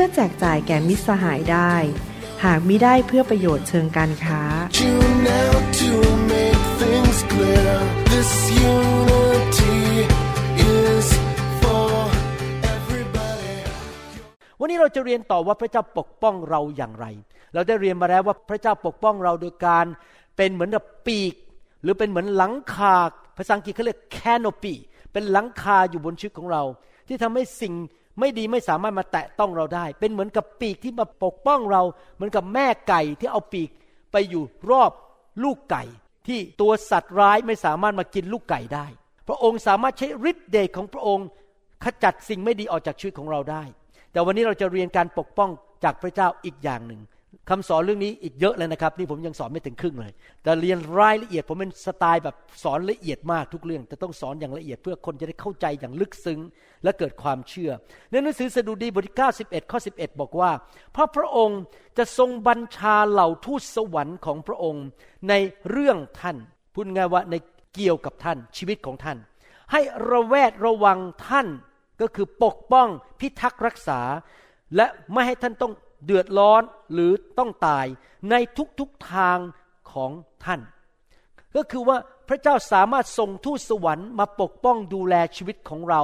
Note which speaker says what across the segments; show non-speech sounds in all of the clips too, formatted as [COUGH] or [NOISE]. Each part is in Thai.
Speaker 1: พื่อแจกจ่ายแก่มิตรสหายได้ หากมิได้เพื่อประโยชน์เชิงการค้า
Speaker 2: for
Speaker 3: วันนี้เราจะเรียนต่อว่าพระเจ้าปกป้องเราอย่างไร เราได้เรียนมาแล้วว่าพระเจ้าปกป้องเราโดยการเป็นเหมือนกับปีก หรือเป็นเหมือนหลังคาภาษาอังกฤษเขาเรียก canopy เป็นหลังคาอยู่บนชีวิตของเรา ที่ทำให้สิ่ง ไม่ดีไม่สามารถมาแตะต้องเราได้ เป็นเหมือนกับปีกที่มาปกป้องเรา เหมือนกับแม่ไก่ที่เอาปีกไปอยู่รอบลูกไก่ ที่ตัวสัตว์ร้ายไม่สามารถมากินลูกไก่ได้ พระองค์สามารถใช้ฤทธิ์เดชของพระองค์ ขจัดสิ่งไม่ดีออกจากชีวิตของเราได้ แต่วันนี้เราจะเรียนการปกป้องจากพระเจ้าอีกอย่างหนึ่ง คำสอนเรื่องนี้อีกเยอะเลยนะครับ นี่ผมยังสอนไม่ถึงครึ่งเลย แต่เรียนรายละเอียดผมเป็นสไตล์แบบสอนละเอียดมากทุกเรื่องแต่ต้องสอนอย่างละเอียดเพื่อคนจะได้เข้าใจอย่างลึกซึ้งและเกิดความเชื่อ ในหนังสือสดุดีบทที่91ข้อ11 บอกว่า เพราะพระองค์จะทรงบัญชาเหล่าทูตสวรรค์ของพระองค์ในเรื่องท่านพูดง่ายว่าในเกี่ยวกับท่านชีวิตของท่าน ให้ระแวดระวังท่านก็คือปกป้องพิทักษ์รักษา และไม่ให้ท่านต้อง เดือดร้อนหรือต้องตายในทุกๆทางของท่าน ก็คือว่าพระเจ้าสามารถส่งทูตสวรรค์มาปกป้องดูแลชีวิตของเรา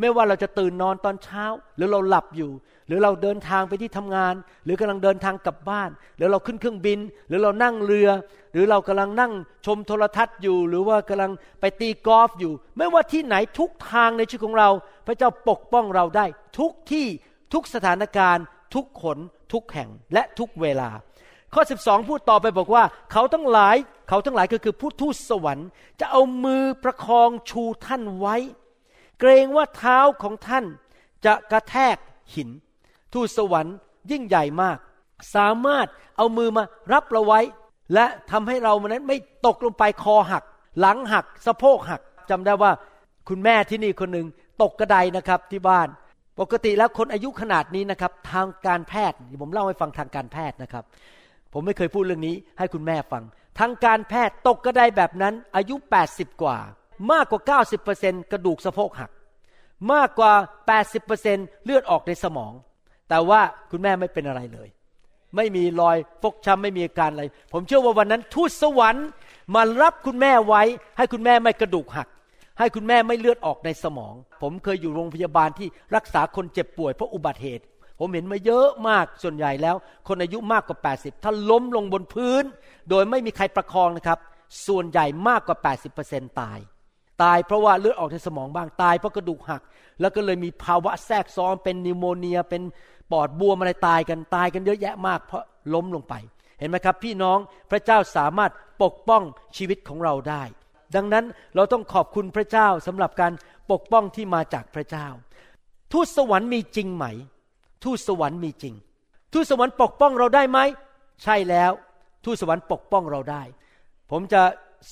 Speaker 3: ไม่ว่าเราจะตื่นนอนตอนเช้า หรือเราหลับอยู่ หรือเราเดินทางไปที่ทำงาน หรือกำลังเดินทางกลับบ้าน หรือเราขึ้นเครื่องบิน หรือเรานั่งเรือ หรือเรากำลังนั่งชมโทรทัศน์อยู่ หรือว่ากำลังไปตีกอล์ฟอยู่ ไม่ว่าที่ไหนทุกทางในชีวิตของเรา พระเจ้าปกป้องเราได้ ทุกที่ทุกสถานการณ์ ทุกขนทุกแห่งและทุกเวลา ข้อ 12 พูดต่อไปบอกว่า เขาทั้งหลายเขาทั้งหลายก็คือผู้ทูตสวรรค์ จะเอามือประคองชูท่านไว้ เกรงว่าเท้าของท่านจะกระแทกหิน ทูตสวรรค์ยิ่งใหญ่มาก สามารถเอามือมารับเราไว้ และทำให้เรามันนั้นไม่ตกลงไปคอหัก หลังหักสะโพกหักจำได้ว่าคุณแม่ที่นี่คนหนึ่งตกกระไดนะครับที่บ้าน ปกติแล้วคนอายุขนาดนี้นะครับ ทางการแพทย์ผมเล่าให้ฟังทางการแพทย์นะครับ ผมไม่เคยพูดเรื่องนี้ให้คุณแม่ฟัง ทางการแพทย์ตกกระไดแบบนั้น อายุ 80 กว่า มากกว่า 90%กระดูกสะโพกหัก มากกว่า 80%เลือดออกในสมอง แต่ว่าคุณแม่ไม่เป็นอะไรเลย ไม่มีรอยฟกช้ำไม่มีอาการอะไร ผมเชื่อว่าวันนั้นทูตสวรรค์มารับคุณแม่ไว้ให้คุณแม่ไม่กระดูกหัก ให้คุณแม่ไม่เลือดออกในสมอง ผมเคยอยู่โรงพยาบาลที่รักษาคนเจ็บป่วยเพราะอุบัติเหตุ ผมเห็นมาเยอะมากส่วนใหญ่แล้ว คนอายุมากกว่า 80 ถ้าล้มลงบนพื้น โดยไม่มีใครประคองนะครับ ส่วนใหญ่มากกว่า 80%ตาย ตายเพราะว่าเลือดออกในสมองบ้างตายเพราะกระดูกหัก แล้วก็เลยมีภาวะแทรกซ้อนเป็นนิโมเนียเป็นปอดบวมอะไรตายกันตายกันเยอะแยะมากเพราะล้มลงไป เห็นไหมครับ พี่น้องพระเจ้าสามารถปกป้องชีวิตของเราได้ ดังนั้นเราต้องขอบคุณพระเจ้าสำหรับการปกป้องที่มาจากพระเจ้า ทูตสวรรค์มีจริงไหม ทูตสวรรค์มีจริง ทูตสวรรค์ปกป้องเราได้ไหม ใช่แล้ว ทูตสวรรค์ปกป้องเราได้ ผมจะ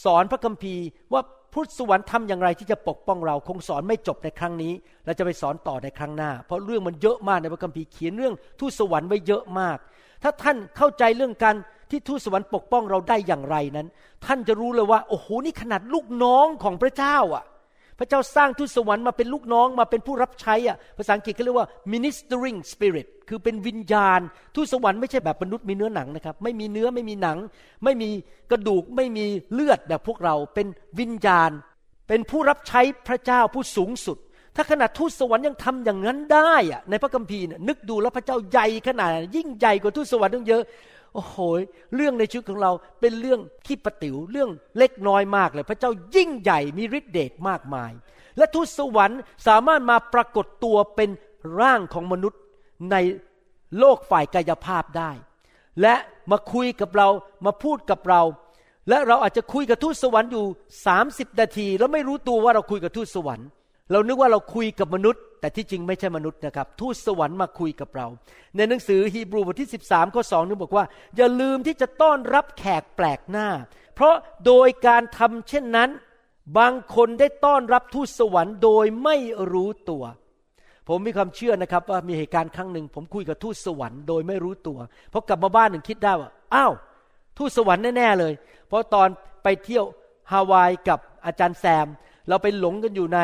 Speaker 3: สอนพระคัมภีร์ว่าทูตสวรรค์ทำอย่างไรที่จะปกป้องเราคงสอนไม่จบในครั้งนี้เราจะไปสอนต่อในครั้งหน้า เพราะเรื่องมันเยอะมากในพระคัมภีร์เขียนเรื่องทูตสวรรค์ไว้เยอะมาก ถ้าท่านเข้าใจเรื่องการ ที่ทูตสวรรค์ปกป้องเราได้อย่างไรนั้น ท่านจะรู้เลยว่า โอ้โหนี่ขนาดลูกน้องของพระเจ้าอะ พระเจ้าสร้างทูตสวรรค์มาเป็นลูกน้องมาเป็นผู้รับใช้อะภาษาอังกฤษเขาเรียกว่า ministering spirit คือเป็นวิญญาณทูตสวรรค์ไม่ใช่แบบมนุษย์มีเนื้อหนังนะครับ ไม่มีเนื้อไม่มีหนัง ไม่มีกระดูกไม่มีเลือดแบบพวกเราเป็นวิญญาณ เป็นผู้รับใช้พระเจ้าผู้สูงสุดถ้าขนาดทูตสวรรค์ยังทำอย่างนั้นได้อะในพระคัมภีร์นึกดูแล้วพระเจ้าใหญ่ขนาด ยิ่งใหญ่กว่าทูตสวรรค์ตั้งเยอะ โอ้โห เรื่องในชีวิตของเราเป็นเรื่องขี้ประติ๋วเรื่องเล็กน้อยมากเลย พระเจ้ายิ่งใหญ่มีฤทธิเดชมากมาย และทูตสวรรค์สามารถมาปรากฏตัวเป็นร่างของมนุษย์ในโลกฝ่ายกายภาพได้ และมาคุยกับเรามาพูดกับเรา และเราอาจจะคุยกับทูตสวรรค์อยู่ 30 นาที แล้วไม่รู้ตัวว่าเราคุยกับทูตสวรรค์ เรานึกว่าเราคุยกับมนุษย์ แต่ที่จริงไม่ใช่มนุษย์นะครับ ทูตสวรรค์มาคุยกับเรา ในหนังสือฮีบรูบทที่ 13ข้อ2นึงบอกว่า อย่าลืมที่จะต้อนรับแขกแปลกหน้า เพราะโดยการทำเช่นนั้น บางคนได้ต้อนรับทูตสวรรค์โดยไม่รู้ตัว ผมมีความเชื่อนะครับว่ามีเหตุการณ์ครั้งหนึ่ง ผมคุยกับทูตสวรรค์โดยไม่รู้ตัวพอกลับมาบ้านหนึ่งคิดได้ว่าอ้าวทูตสวรรค์แน่ๆเลย เพราะตอนไปเที่ยวฮาวายกับอาจารย์แซม เราไปหลงกันอยู่ใน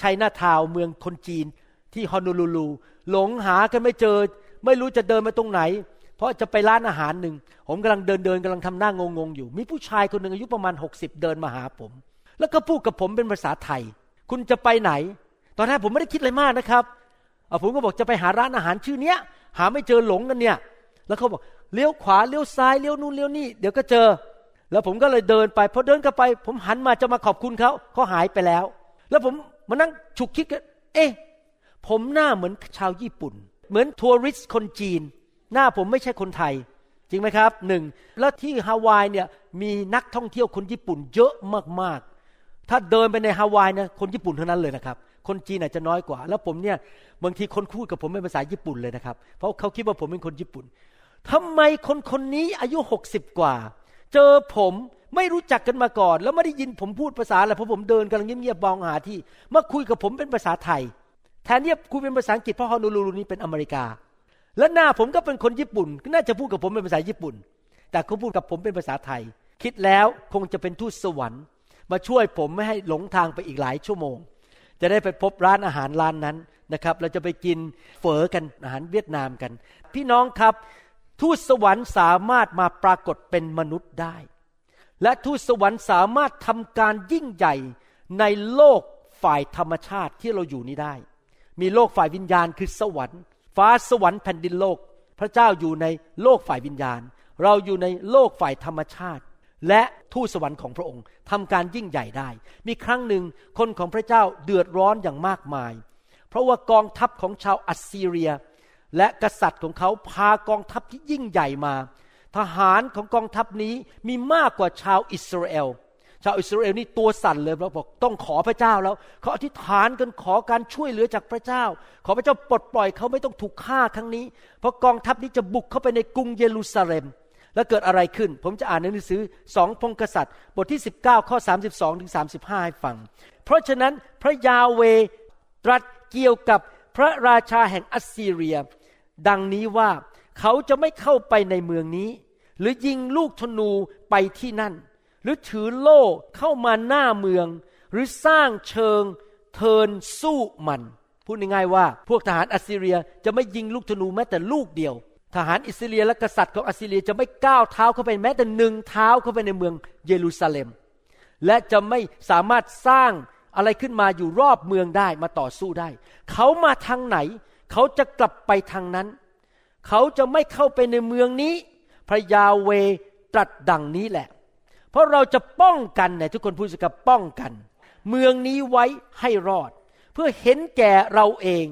Speaker 3: ชัยนาทาวเมืองคนจีนที่ฮอนโนลูลู หลงหากันไม่เจอ ไม่รู้จะเดินไปตรงไหน เพราะจะไปร้านอาหารหนึ่ง ผมกำลังเดินเดินกำลังทำหน้างงงๆอยู่ มีผู้ชายคนหนึ่งอายุประมาณ 60 เดินมาหาผม แล้วก็พูดกับผมเป็นภาษาไทย คุณจะไปไหน ตอนแรกผมไม่ได้คิดอะไรมากนะครับผมก็บอกจะไปหาร้านอาหารชื่อเนี้ย หาไม่เจอหลงกันเนี่ย แล้วเขาบอกเลี้ยวขวาเลี้ยวซ้ายเลี้ยวนู่นเลี้ยวนี่เดี๋ยวก็เจอ แล้วผมก็เลยเดินไปพอเดินกลับไป ผมหันมาจะมาขอบคุณเขาเขาหายไปแล้ว แล้วผมมานั่งฉุกคิดกันเอ๊ะผมหน้าเหมือนชาวญี่ปุ่น เหมือนทัวริสต์คนจีน หน้าผมไม่ใช่คนไทย จริงไหมครับหนึ่งแล้วที่ฮาวายเนี่ยมีนักท่องเที่ยวคนญี่ปุ่นเยอะมากๆ ถ้าเดินไปในฮาวายนะคนญี่ปุ่นเท่านั้นเลยนะครับคนจีนอาจจะน้อยกว่า แล้วผมเนี่ยบางทีคนพูดกับผมเป็นภาษาญี่ปุ่นเลยนะครับ เพราะเขาคิดว่าผมเป็นคนญี่ปุ่นทำไมคนคนนี้อายุหกสิบกว่า เจอผมไม่รู้จักกันมาก่อน แล้วไม่ได้ยินผมพูดภาษาอะไรเพราะผมเดินกำลังเงียบๆมองหาที่มาคุยกับผมเป็นภาษาไทย แทนที่คุยเป็นภาษาอังกฤษเพราะฮอนโนลูลูนี้เป็นอเมริกา และหน้าผมก็เป็นคนญี่ปุ่น ก็น่าจะพูดกับผมเป็นภาษาญี่ปุ่น แต่เขาพูดกับผมเป็นภาษาไทย คิดแล้วคงจะเป็นทูตสวรรค์ มาช่วยผมไม่ให้หลงทางไปอีกหลายชั่วโมง จะได้ไปพบร้านอาหารร้านนั้นนะครับ เราจะไปกินเฝอกันอาหารเวียดนามกัน พี่น้องครับ ทูตสวรรค์สามารถมาปรากฏเป็นมนุษย์ได้ และทูตสวรรค์สามารถทำการยิ่งใหญ่ในโลกฝ่ายธรรมชาติที่เราอยู่นี้ได้ มีโลกฝ่ายวิญญาณคือสวรรค์ ฟ้าสวรรค์แผ่นดินโลก พระเจ้าอยู่ในโลกฝ่ายวิญญาณ เราอยู่ในโลกฝ่ายธรรมชาติ และทูตสวรรค์ของพระองค์ทำการยิ่งใหญ่ได้ มีครั้งหนึ่งคนของพระเจ้าเดือดร้อนอย่างมากมาย เพราะว่ากองทัพของชาวอัสซีเรีย และกษัตริย์ของเขาพากองทัพที่ยิ่งใหญ่มา ทหารของกองทัพนี้มีมากกว่าชาวอิสราเอล ชาวอิสราเอลนี่ตัวสั่นเลยเราบอกต้องขอพระเจ้าแล้ว เขาอธิษฐานกันขอการช่วยเหลือจากพระเจ้า ขอพระเจ้าปลดปล่อยเขาไม่ต้องถูกฆ่าครั้งนี้ เพราะกองทัพนี้จะบุกเข้าไปในกรุงเยรูซาเล็ม แล้วเกิดอะไรขึ้น ผมจะอ่านในหนังสือสองพงกษัตริย์ บทที่ 19 ข้อ 32ถึง35 ให้ฟัง เพราะฉะนั้นพระยาเวตรัสเกี่ยวกับ พระราชาแห่งอัสซีเรีย ดังนี้ว่าเขาจะไม่เข้าไปในเมืองนี้ หรือยิงลูกธนูไปที่นั่น หรือถือโล่เข้ามาหน้าเมือง หรือสร้างเชิงเทินสู้มัน พูดง่ายๆว่า พวกทหารอัสซีเรียจะไม่ยิงลูกธนูแม้แต่ลูกเดียว ทหารอิสราเอลและกษัตริย์ของอัสซีเรียจะไม่ก้าวเท้าเข้าไปแม้แต่หนึ่งเท้าเข้าไปในเมืองเยรูซาเล็ม และจะไม่สามารถสร้าง อะไรขึ้นมาอยู่รอบเมืองได้มาต่อสู้ได้ เขามาทางไหน เขาจะกลับไปทางนั้น เขาจะไม่เข้าไปในเมืองนี้ พระยาเวตรัสดังนี้แหละ เพราะเราจะป้องกันเนี่ยทุกคนพูดสิกับป้องกัน เมืองนี้ไว้ให้รอด เพื่อเห็นแก่เราเอง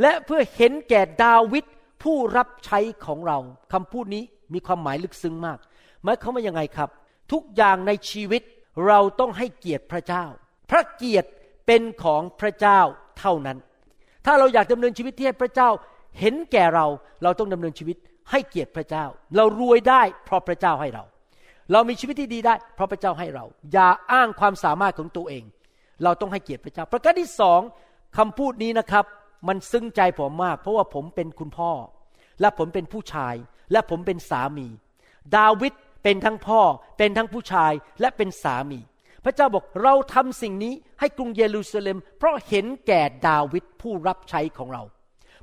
Speaker 3: และเพื่อเห็นแก่ดาวิดผู้รับใช้ของเราคำพูดนี้มีความหมายลึกซึ้งมากหมายความว่ายังไงครับ ทุกอย่างในชีวิตเราต้องให้เกียรติพระเจ้า พระเกียรติเป็นของพระเจ้าเท่านั้น ถ้าเราอยากดำเนินชีวิตที่ให้พระเจ้าเห็นแก่เรา เราต้องดำเนินชีวิตให้เกียรติพระเจ้า เรารวยได้เพราะพระเจ้าให้เรา เรามีชีวิตที่ดีได้ เพราะพระเจ้าให้เรา อย่าอ้างความสามารถของตัวเอง เราต้องให้เกียรติพระเจ้า ประการที่สองคำพูดนี้นะครับ มันซึ้งใจผมมาก เพราะว่าผมเป็นคุณพ่อ และผมเป็นผู้ชาย และผมเป็นสามี ดาวิดเป็นทั้งพ่อ เป็นทั้งผู้ชายและเป็นสามี พระเจ้าบอกเราทำสิ่งนี้ให้กรุงเยรูซาเล็ม เพราะเห็นแก่ดาวิดผู้รับใช้ของเรา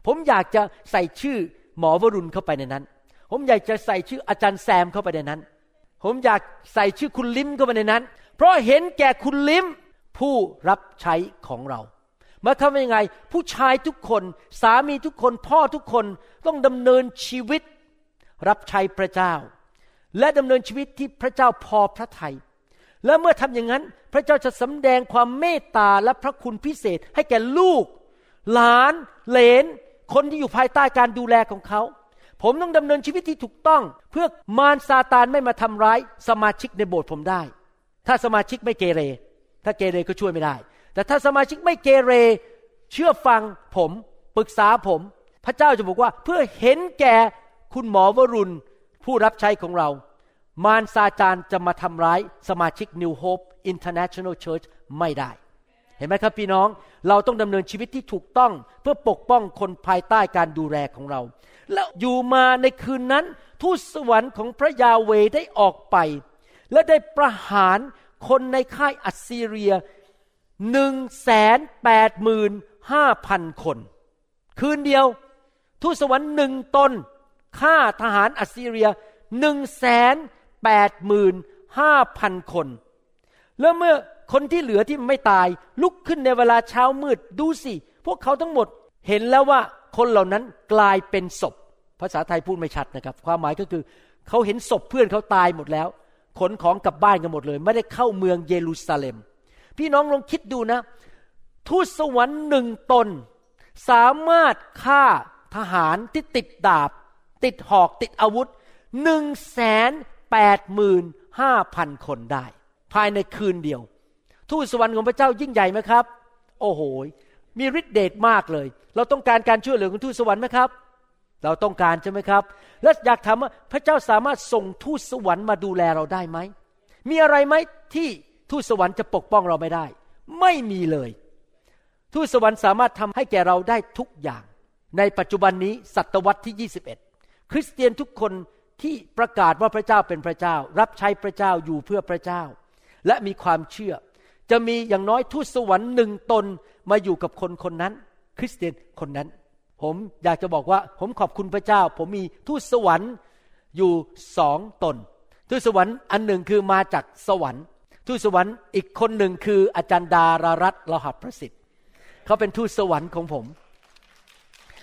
Speaker 3: ผมอยากจะใส่ชื่อหมอวรุณเข้าไปในนั้น ผมอยากจะใส่ชื่ออาจารย์แซมเข้าไปในนั้น ผมอยากใส่ชื่อคุณลิมเข้าไปในนั้น เพราะเห็นแก่คุณลิมผู้รับใช้ของเรามายความว่ายังไง ผู้ชายทุกคน สามีทุกคน พ่อทุกคนต้องดำเนินชีวิต รับใช้พระเจ้า และดำเนินชีวิตที่พระเจ้าพอพระทยัย และเมื่อทำอย่างนั้น พระเจ้าจะสำแดงความเมตตาและพระคุณพิเศษให้แก่ลูก หลานเหลน คนที่อยู่ภายใต้การดูแลของเขา ผมต้องดำเนินชีวิตที่ถูกต้อง เพื่อมารซาตานไม่มาทำร้ายสมาชิกในโบสถ์ผมได้ ถ้าสมาชิกไม่เกเร ถ้าเกเรก็ช่วยไม่ได้ แต่ถ้าสมาชิกไม่เกเร เชื่อฟังผมปรึกษาผม พระเจ้าจะบอกว่าเพื่อเห็นแก่คุณหมอวรุณผู้รับใช้ของเรา มารซาจานจะมาทำร้ายสมาชิก New Hope International Church ไม่ได้ เห็นไหมครับพี่น้องเราต้องดำเนินชีวิตที่ถูกต้องเพื่อปกป้องคนภายใต้การดูแลของเรา แล้วอยู่มาในคืนนั้น ทูตสวรรค์ของพระยาเวได้ออกไป และได้ประหารคนในค่ายอัสซีเรียหนึ่งแสนแปดหมื่นห้าพันคน คืนเดียว ทูตสวรรค์หนึ่งตนฆ่าทหารอัสซีเรียหนึ่งแสน แปดหมื่นห้าพันคน แล้วเมื่อคนที่เหลือที่ไม่ตายลุกขึ้นในเวลาเช้ามืดดูสิ พวกเขาทั้งหมดเห็นแล้วว่าคนเหล่านั้นกลายเป็นศพ ภาษาไทยพูดไม่ชัดนะครับ ความหมายก็คือ เขาเห็นศพเพื่อนเขาตายหมดแล้ว ขนของกลับบ้านกันหมดเลย ไม่ได้เข้าเมืองเยรูซาเล็ม พี่น้องลองคิดดูนะ ทูตสวรรค์หนึ่งตน สามารถฆ่าทหารที่ติดดาบ ติดหอกติดอาวุธหนึ่งแสน แปดหมื่นห้าพันคนได้ ภายในคืนเดียว ทูตสวรรค์ของพระเจ้ายิ่งใหญ่ไหมครับ โอ้โห มีฤทธิเดชมากเลย เราต้องการการช่วยเหลือของทูตสวรรค์ไหมครับ เราต้องการใช่ไหมครับ และอยากถามว่าพระเจ้าสามารถส่งทูตสวรรค์มาดูแลเราได้ไหม มีอะไรไหมที่ทูตสวรรค์จะปกป้องเราไม่ได้ ไม่มีเลย ทูตสวรรค์สามารถทำให้แก่เราได้ทุกอย่าง ในปัจจุบันนี้ศตวรรษที่ 21 คริสเตียนทุกคน ที่ประกาศว่าพระเจ้าเป็นพระเจ้า รับใช้พระเจ้าอยู่เพื่อพระเจ้า และมีความเชื่อ จะมีอย่างน้อยทูตสวรรค์หนึ่งตนมาอยู่กับคนคนนั้น คริสเตียนคนนั้น ผมอยากจะบอกว่าผมขอบคุณพระเจ้า ผมมีทูตสวรรค์อยู่สองตน ทูตสวรรค์อันหนึ่งคือมาจากสวรรค์ ทูตสวรรค์อีกคนหนึ่งคืออาจารย์ดารารัตน์ลหัสประสิทธิ์เขาเป็นทูตสวรรค์ของผม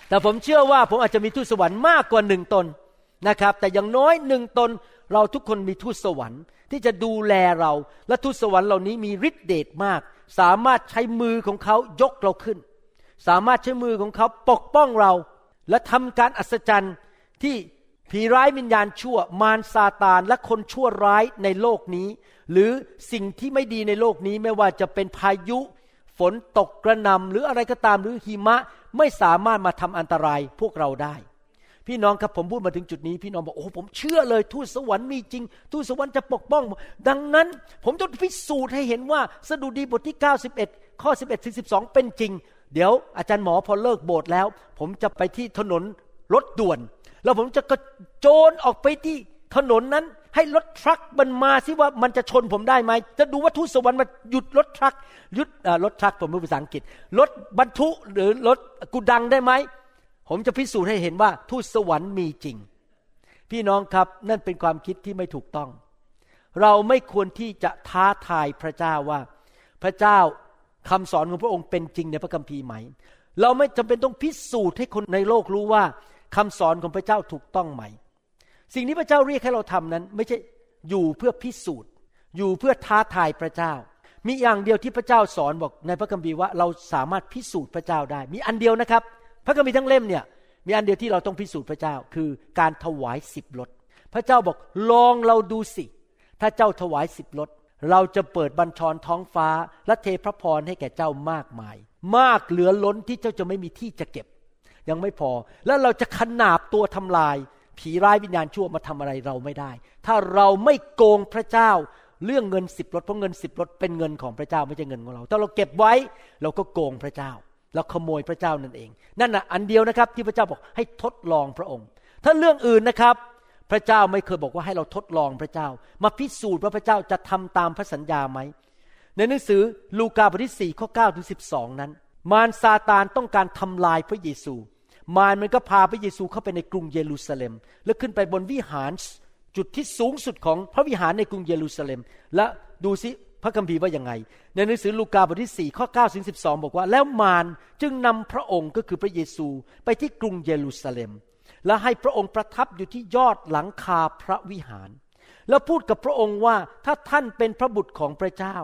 Speaker 3: แต่ผมเชื่อว่าผมอาจจะมีทูตสวรรค์มากกว่าหนึ่งตน นะครับ แต่อย่างน้อยหนึ่งตนเราทุกคนมีทูตสวรรค์ ที่จะดูแลเรา และทูตสวรรค์เหล่านี้มีฤทธิเดชมาก สามารถใช้มือของเขายกเราขึ้น สามารถใช้มือของเขาปกป้องเรา และทำการอัศจรรย์ที่ผีร้ายวิญญาณชั่ว มารซาตานและคนชั่วร้ายในโลกนี้ หรือสิ่งที่ไม่ดีในโลกนี้ไม่ว่าจะเป็นพายุ ฝนตกกระหนำหรืออะไรก็ตามหรือหิมะไม่สามารถมาทำอันตรายพวกเราได้ พี่น้องครับผมพูดมาถึงจุดนี้ พี่น้องบอกโอ้ผมเชื่อเลย ทูตสวรรค์มีจริง ทูตสวรรค์จะปกป้อง ดังนั้น ผมต้องพิสูจน์ให้เห็นว่าสดุดีบทที่ 91 ข้อ 11ถึง12 เป็นจริง เดี๋ยวอาจารย์หมอพอเลิกโบสถ์แล้ว ผมจะไปที่ถนนรถด่วน แล้วผมจะกระโจนออกไปที่ถนนนั้น ให้รถทรัคมันมาสิว่ามันจะชนผมได้ไหมจะดูว่าทูตสวรรค์มาหยุดรถทรัคหยุดรถทรัคผมพูดภาษาอังกฤษรถบรรทุกหรือรถกุดังได้ไหม ผมจะพิสูจน์ให้เห็นว่าทูตสวรรค์มีจริง พี่น้องครับนั่นเป็นความคิดที่ไม่ถูกต้อง เราไม่ควรที่จะท้าทายพระเจ้าว่า พระเจ้าคำสอนของพระองค์เป็นจริงในพระคัมภีร์ไหม เราไม่จำเป็นต้องพิสูจน์ให้คนในโลกรู้ว่าคำสอนของพระเจ้าถูกต้องไหม สิ่งที่พระเจ้าเรียกให้เราทำนั้น ไม่ใช่อยู่เพื่อพิสูจน์ อยู่เพื่อท้าทายพระเจ้า มีอย่างเดียวที่พระเจ้าสอนบอกในพระคัมภีร์ว่าเราสามารถพิสูจน์พระเจ้าได้ มีอันเดียวนะครับ พระคัมภีร์ทั้งเล่มเนี่ยมีอันเดียวที่เราต้องพิสูจน์พระเจ้าคือการถวายสิบรถพระเจ้าบอกลองเราดูสิ ถ้าเจ้าถวายสิบรถเราจะเปิดบัญชรท้องฟ้า และเทพระพรให้แก่เจ้ามากมาย มากเหลือล้นที่เจ้าจะไม่มีที่จะเก็บ ยังไม่พอ แล้วเราจะขนาบตัวทำลาย ผีร้ายวิญญาณชั่วมาทำอะไรเราไม่ได้ ถ้าเราไม่โกงพระเจ้าเรื่องเงินสิบรถเพราะเงินสิบรถเป็นเงินของพระเจ้าไม่ใช่เงินของเรา ถ้าเราเก็บไว้เราก็โกงพระเจ้า เราขโมยพระเจ้านั่นเอง นั่นนะอันเดียวนะครับที่พระเจ้าบอกให้ทดลองพระองค์ ถ้าเรื่องอื่นนะครับ พระเจ้าไม่เคยบอกว่าให้เราทดลองพระเจ้า มาพิสูจน์ว่าพระเจ้าจะทำตามพระสัญญาไหมในหนังสือลูกาบทที่4ข้อ9ถึง12นั้น มารซาตานต้องการทำลายพระเยซู มารมันก็พาพระเยซูเข้าไปในกรุงเยรูซาเล็ม แล้วขึ้นไปบนวิหารจุดที่สูงสุดของพระวิหารในกรุงเยรูซาเล็ม และดูสิ พระคัมภีร์ว่ายังไง ในหนังสือลูกาบทที่ 4 ข้อ9ถึง12 บอกว่า แล้วมารจึงนำพระองค์ก็คือพระเยซูไปที่กรุงเยรูซาเล็ม และให้พระองค์ประทับอยู่ที่ยอดหลังคาพระวิหาร แล้วพูดกับพระองค์ว่าถ้าท่านเป็นพระบุตรของพระเจ้า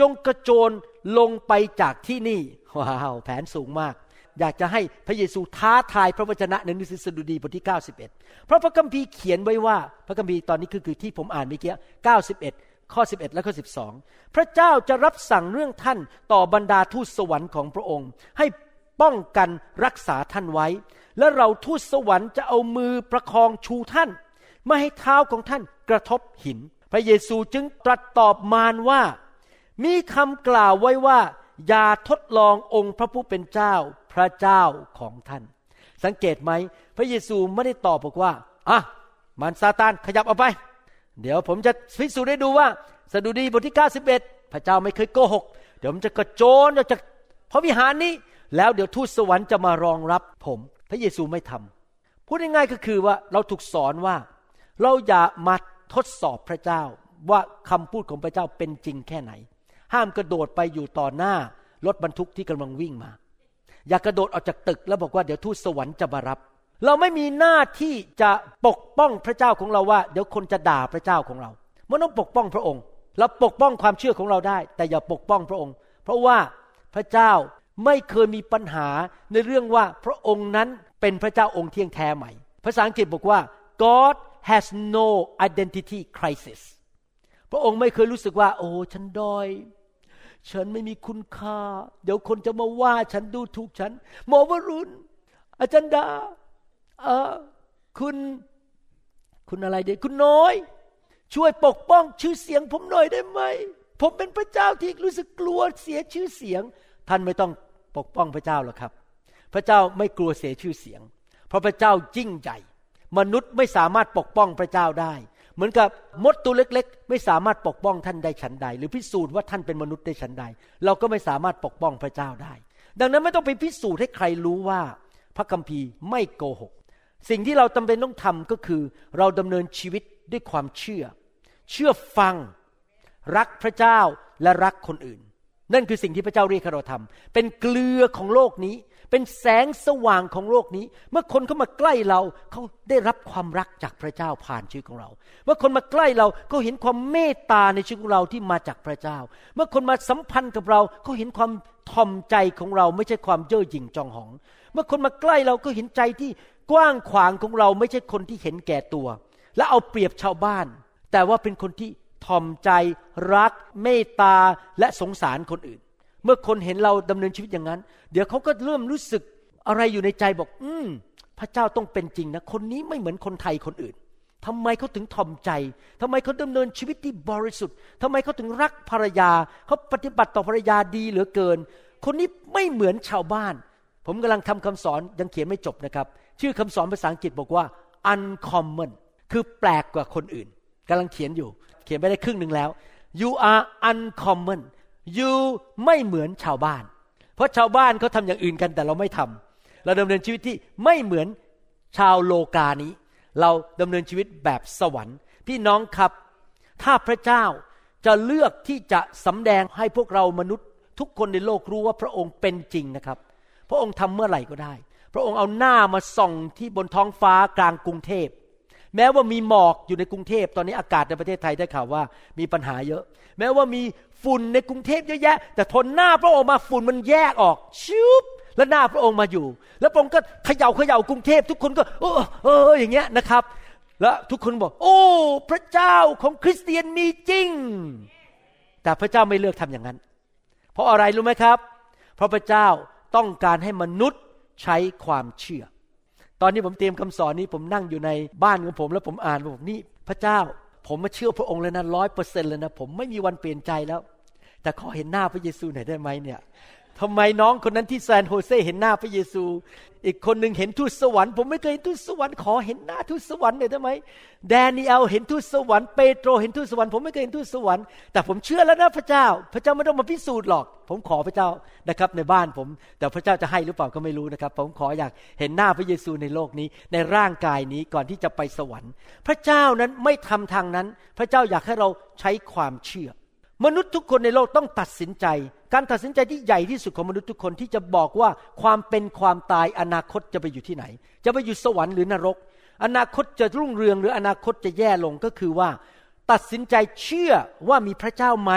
Speaker 3: จงกระโจนลงไปจากที่นี่ว้าวแผนสูงมาก อยากจะให้พระเยซูท้าทายพระวจนะในหนังสือสดุดีบทที่ 91 เพราะพระคัมภีร์เขียนไว้ว่าพระคัมภีร์ตอนนี้คือคือที่ผมอ่านเมื่อกี้91 ข้อ 11 และข้อ 12 พระเจ้าจะรับสั่งเรื่องท่านต่อบรรดาทูตสวรรค์ของพระองค์ ให้ป้องกันรักษาท่านไว้ และเราทูตสวรรค์จะเอามือประคองชูท่าน ไม่ให้เท้าของท่านกระทบหิน พระเยซูจึงตรัสตอบมารว่า มีคำกล่าวไว้ว่า อย่าทดลององค์พระผู้เป็นเจ้าพระเจ้าของท่าน สังเกตไหม พระเยซูไม่ได้ตอบบอกว่าอะมันซาตานขยับออกไป เดี๋ยวผมจะพิสูจน์ให้ดูว่าสดุดีบทที่ 91 พระเจ้าไม่เคยโกหก เดี๋ยวผมจะกระโจนออกจากพระวิหารนี้ แล้วเดี๋ยวทูตสวรรค์จะมารองรับผม พระเยซูไม่ทำพูดง่ายๆก็คือว่าเราถูกสอนว่า เราอย่ามาทดสอบพระเจ้าว่าคำพูดของพระเจ้าเป็นจริงแค่ไหน ห้ามกระโดดไปอยู่ต่อหน้ารถบรรทุกที่กำลังวิ่งมา อย่ากระโดดออกจากตึกแล้วบอกว่าเดี๋ยวทูตสวรรค์จะมารับ เราไม่มีหน้าที่จะปกป้องพระเจ้าของเราว่า เดี๋ยวคนจะด่าพระเจ้าของเราไม่ต้องปกป้องพระองค์ เราปกป้องความเชื่อของเราได้ แต่อย่าปกป้องพระองค์ เพราะว่าพระเจ้าไม่เคยมีปัญหาในเรื่องว่าพระองค์นั้นเป็นพระเจ้าองค์เที่ยงแท้ใหม่ ภาษาอังกฤษบอกว่า God has no identity crisis พระองค์ไม่เคยรู้สึกว่า โอ้ ฉันด้อย ฉันไม่มีคุณค่า เดี๋ยวคนจะมาว่าฉันดูถูกฉัน หมอวรุณ อาจารย์ดา เออคุณคุณอะไรเด็คุณน้อย ช่วยปกป้องชื่อเสียงผมหน่อยได้ไหม ผมเป็นพระเจ้าที่รู้สึกกลัวเสียชื่อเสียง ท่านไม่ต้องปกป้องพระเจ้าหรอกครับ พระเจ้าไม่กลัวเสียชื่อเสียง เพราะพระเจ้ายิ่งใหญ่ มนุษย์ไม่สามารถปกป้องพระเจ้าได้ เหมือนกับมดตัวเล็ก ๆ ไม่สามารถปกป้องท่านได้ฉันใด หรือพิสูจน์ว่าท่านเป็นมนุษย์ได้ฉันใด เราก็ไม่สามารถปกป้องพระเจ้าได้ ดังนั้นไม่ต้องไปพิสูจน์ให้ใครรู้ว่า พระคัมภีร์ไม่โกหก สิ่งที่เราจำเป็นต้องทำก็คือเราดำเนินชีวิตด้วยความเชื่อ เชื่อฟังรักพระเจ้าและรักคนอื่น นั่นคือสิ่งที่พระเจ้าเรียกให้เราทำเป็นเกลือของโลกนี้ เป็นแสงสว่างของโลกนี้ เมื่อคนเข้ามาใกล้เราเขาได้รับความรักจากพระเจ้าผ่านชีวิตของเรา เมื่อคนมาใกล้เราเขาเห็นความเมตตาในชีวิตของเราที่มาจากพระเจ้า เมื่อคนมาสัมพันธ์กับเราเขาเห็นความทอมใจของเราไม่ใช่ความเย่อหยิ่งจองหอง เมื่อคนมาใกล้เราก็เห็นใจที่ กว้างขวางของเราไม่ใช่คนที่เห็นแก่ตัว และเอาเปรียบชาวบ้าน แต่ว่าเป็นคนที่ทอมใจรัก เมตตาและสงสารคนอื่น เมื่อคนเห็นเราดำเนินชีวิตอย่างนั้น เดี๋ยวเขาก็เริ่มรู้สึกอะไรอยู่ในใจบอก อืมพระเจ้าต้องเป็นจริงนะคนนี้ไม่เหมือนคนไทยคนอื่นทำไมเขาถึงทอมใจทำไมเขาดำเนินชีวิตที่บริสุทธิ์ทำไมเขาถึงรักภรรยา เขาปฏิบัติต่อภรรยาดีเหลือเกิน คนนี้ไม่เหมือนชาวบ้าน ผมกำลังทำคำสอนยังเขียนไม่จบนะครับ ชื่อคำสอนภาษาอังกฤษบอกว่า uncommon คือแปลกกว่าคนอื่นกำลังเขียนอยู่ เขียนไปได้ครึ่งหนึ่งแล้ว you are uncommon you ไม่เหมือนชาวบ้าน เพราะชาวบ้านเขาทำอย่างอื่นกันแต่เราไม่ทำเราดำเนินชีวิตที่ไม่เหมือนชาวโลกานี้ เราดำเนินชีวิตแบบสวรรค์ พี่น้องครับ ถ้าพระเจ้าจะเลือกที่จะสำแดงให้พวกเรามนุษย์ ทุกคนในโลกรู้ว่าพระองค์เป็นจริงนะครับ พระองค์ทำเมื่อไหร่ก็ได้ พระองค์เอาหน้ามาส่องที่บนท้องฟ้ากลางกรุงเทพ แม้ว่ามีหมอกอยู่ในกรุงเทพ ตอนนี้อากาศในประเทศไทยได้ข่าวว่ามีปัญหาเยอะ แม้ว่ามีฝุ่นในกรุงเทพเยอะแยะ แต่ทนหน้าพระองค์มาฝุ่นมันแยกออกชุบแล้วหน้าพระองค์มาอยู่ แล้วพระองค์ก็เขย่าเขย่ากรุงเทพ ทุกคนก็เออเอออย่างเงี้ยนะครับ แล้วทุกคนบอก โอ้ พระเจ้าของคริสเตียนมีจริง แต่พระเจ้าไม่เลือกทำอย่างนั้น เพราะอะไรรู้ไหมครับ เพราะพระเจ้าต้องการให้มนุษย์ ใช้ความเชื่อ ตอนนี้ผมเตรียมคำสอนนี้ผมนั่งอยู่ในบ้านของผม แล้วผมอ่านผมนี่พระเจ้า ผมมาเชื่อพระองค์แล้วนะร้อยเปอร์เซ็นต์เลยนะผมไม่มีวันเปลี่ยนใจแล้ว แต่ขอเห็นหน้าพระเยซูหน่อยได้ไหมเนี่ย ทำไมน้องคนนั้นที่แซนโฮเซเห็นหน้าพระเยซู อีกคนหนึ่งเห็นทูตสวรรค์ ผมไม่เคยเห็นทูตสวรรค์ขอเห็นหน้าทูตสวรรค์หน่อยได้ไหมแดเนียลเห็นทูตสวรรค์เปโตรเห็นทูตสวรรค์ผมไม่เคยเห็นทูตสวรรค์แต่ผมเชื่อแล้วนะพระเจ้า พระเจ้าไม่ต้องมาพิสูจน์หรอก ผมขอพระเจ้านะครับในบ้านผม แต่พระเจ้าจะให้หรือเปล่าก็ไม่รู้นะครับ ผมขออยากเห็นหน้าพระเยซูในโลกนี้ในร่างกายนี้ก่อนที่จะไปสวรรค์ พระเจ้านั้นไม่ทำทางนั้น พระเจ้าอยากให้เราใช้ความเชื่อ มนุษย์ทุกคนในโลกต้องตัดสินใจ การตัดสินใจที่ใหญ่ที่สุดของมนุษย์ทุกคนที่จะบอกว่าความเป็นความตายอนาคตจะไปอยู่ที่ไหน จะไปอยู่สวรรค์หรือนรก อนาคตจะรุ่งเรืองหรืออนาคตจะแย่ลงก็คือว่า ตัดสินใจเชื่อว่ามีพระเจ้าไหม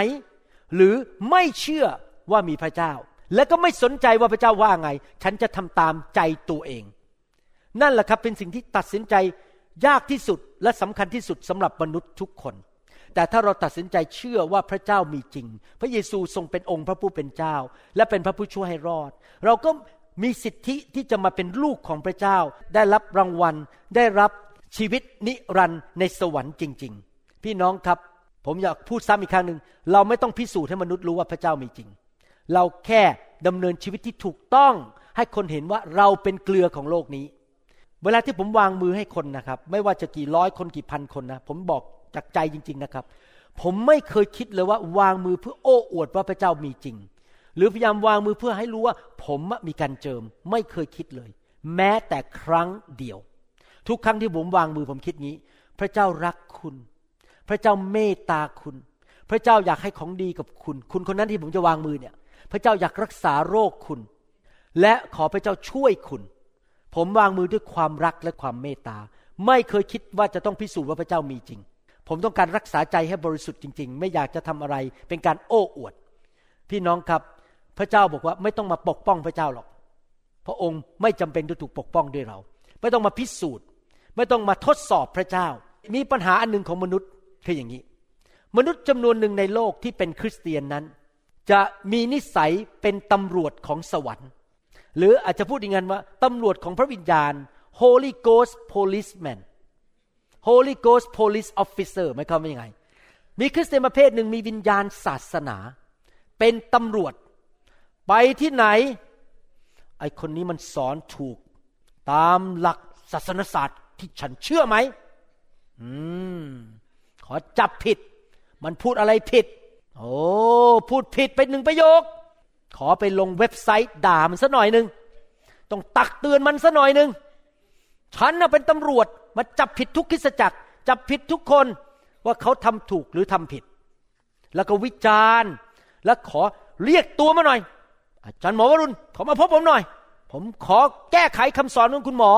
Speaker 3: หรือไม่เชื่อว่ามีพระเจ้า และก็ไม่สนใจว่าพระเจ้าว่าไง ฉันจะทำตามใจตัวเอง นั่นแหละครับเป็นสิ่งที่ตัดสินใจยากที่สุดและสำคัญที่สุดสำหรับมนุษย์ทุกคน แต่ถ้าเราตัดสินใจเชื่อว่าพระเจ้ามีจริง พระเยซูทรงเป็นองค์พระผู้เป็นเจ้า และเป็นพระผู้ช่วยให้รอด เราก็มีสิทธิที่จะมาเป็นลูกของพระเจ้า ได้รับรางวัล ได้รับชีวิตนิรันดร์ในสวรรค์จริง ๆ พี่น้องครับ ผมอยากพูดซ้ำอีกครั้งหนึ่งเราไม่ต้องพิสูจน์ให้มนุษย์รู้ว่าพระเจ้ามีจริง เราแค่ดำเนินชีวิตที่ถูกต้องให้คนเห็นว่าเราเป็นเกลือของโลกนี้ เวลาที่ผมวางมือให้คนนะครับ ไม่ว่าจะกี่ร้อยคนกี่พันคนนะ ผมบอก จากใจจริง ๆนะครับ ผมไม่เคยคิดเลยว่าวางมือเพื่อโอ้อวดว่าพระเจ้ามีจริง หรือพยายามวางมือเพื่อให้รู้ว่า ผมมีการเจิม ไม่เคยคิดเลย แม้แต่ครั้งเดียว ทุกครั้งที่ผมวางมือผมคิดงี้ พระเจ้ารักคุณ พระเจ้าเมตตาคุณ พระเจ้าอยากให้ของดีกับคุณ คุณคนนั้นที่ผมจะวางมือเนี่ย พระเจ้าอยากรักษาโรคคุณ และขอพระเจ้าช่วยคุณ ผมวางมือด้วยความรักและความเมตตาไม่เคยคิดว่าจะต้องพิสูจน์ว่าพระเจ้ามีจริง ผมต้องการรักษาใจให้บริสุทธิ์จริง ๆ ไม่อยากจะทำอะไร เป็นการโอ้อวด พี่น้องครับ พระเจ้าบอกว่าไม่ต้องมาปกป้องพระเจ้าหรอก พระองค์ไม่จำเป็นจะถูกปกป้องด้วยเรา ไม่ต้องมาพิสูจน์ ไม่ต้องมาทดสอบพระเจ้า มีปัญหาอันหนึ่งของมนุษย์คืออย่างนี้ มนุษย์จำนวนหนึ่งในโลกที่เป็นคริสเตียนนั้น จะมีนิสัยเป็นตำรวจของสวรรค์ หรืออาจจะพูดอย่างนั้นว่าตำรวจของพระวิญญาณ Holy Ghost Policeman Holy Ghost Police Officer หมายความว่ายังไง มีคริสเตียนประเภทหนึ่งมีวิญญาณศาสนา เป็นตำรวจ ไปที่ไหน ไอคนนี้มันสอนถูก ตามหลักศาสนศาสตร์ที่ฉันเชื่อไหม อืม ขอจับผิด มันพูดอะไรผิด โอ้พูดผิดไปหนึ่งประโยค ขอไปลงเว็บไซต์ด่ามันสัหน่อยหนึ่งต้องตักเตือนมันสัหน่อยหนึ่งฉันน่ะเป็นตำรวจ มาจับผิดทุกคริสจักร จับผิดทุกคนว่าเขาทำถูกหรือทำผิด แล้วก็วิจารณ์แล้วขอเรียกตัวมาหน่อย อาจารย์หมอวรุณขอมาพบผมหน่อย ผมขอแก้ไขคำสอนของคุณหมอ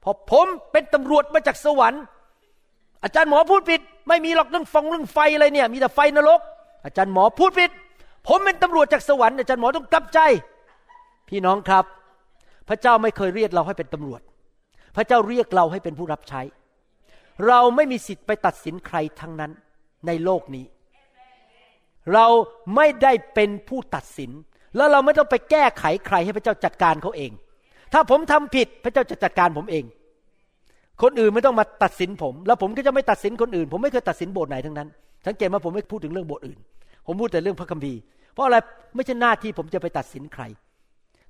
Speaker 3: เพราะผมเป็นตำรวจมาจากสวรรค์ อาจารย์หมอพูดผิด ไม่มีหรอกเรื่องฟองเรื่องไฟอะไรเนี่ย มีแต่ไฟนรก อาจารย์หมอพูดผิด ผมเป็นตำรวจจากสวรรค์อาจารย์หมอต้องกลับใจ พี่น้องครับ พระเจ้าไม่เคยเรียกเราให้เป็นตำรวจ พระเจ้าเรียกเราให้เป็นผู้รับใช้ เราไม่มีสิทธิ์ไปตัดสินใครทั้งนั้นในโลกนี้ เราไม่ได้เป็นผู้ตัดสิน แล้วเราไม่ต้องไปแก้ไขใครให้พระเจ้าจัดการเขาเอง ถ้าผมทำผิดพระเจ้าจะจัดการผมเอง คนอื่นไม่ต้องมาตัดสินผม แล้วผมก็จะไม่ตัดสินคนอื่น ผมไม่เคยตัดสินโบสถ์ไหนทั้งนั้น สังเกตว่าผมไม่พูดถึงเรื่องโบสถ์อื่น ผมพูดแต่เรื่องพระคัมภีร์ เพราะอะไรไม่ใช่หน้าที่ผมจะไปตัดสินใคร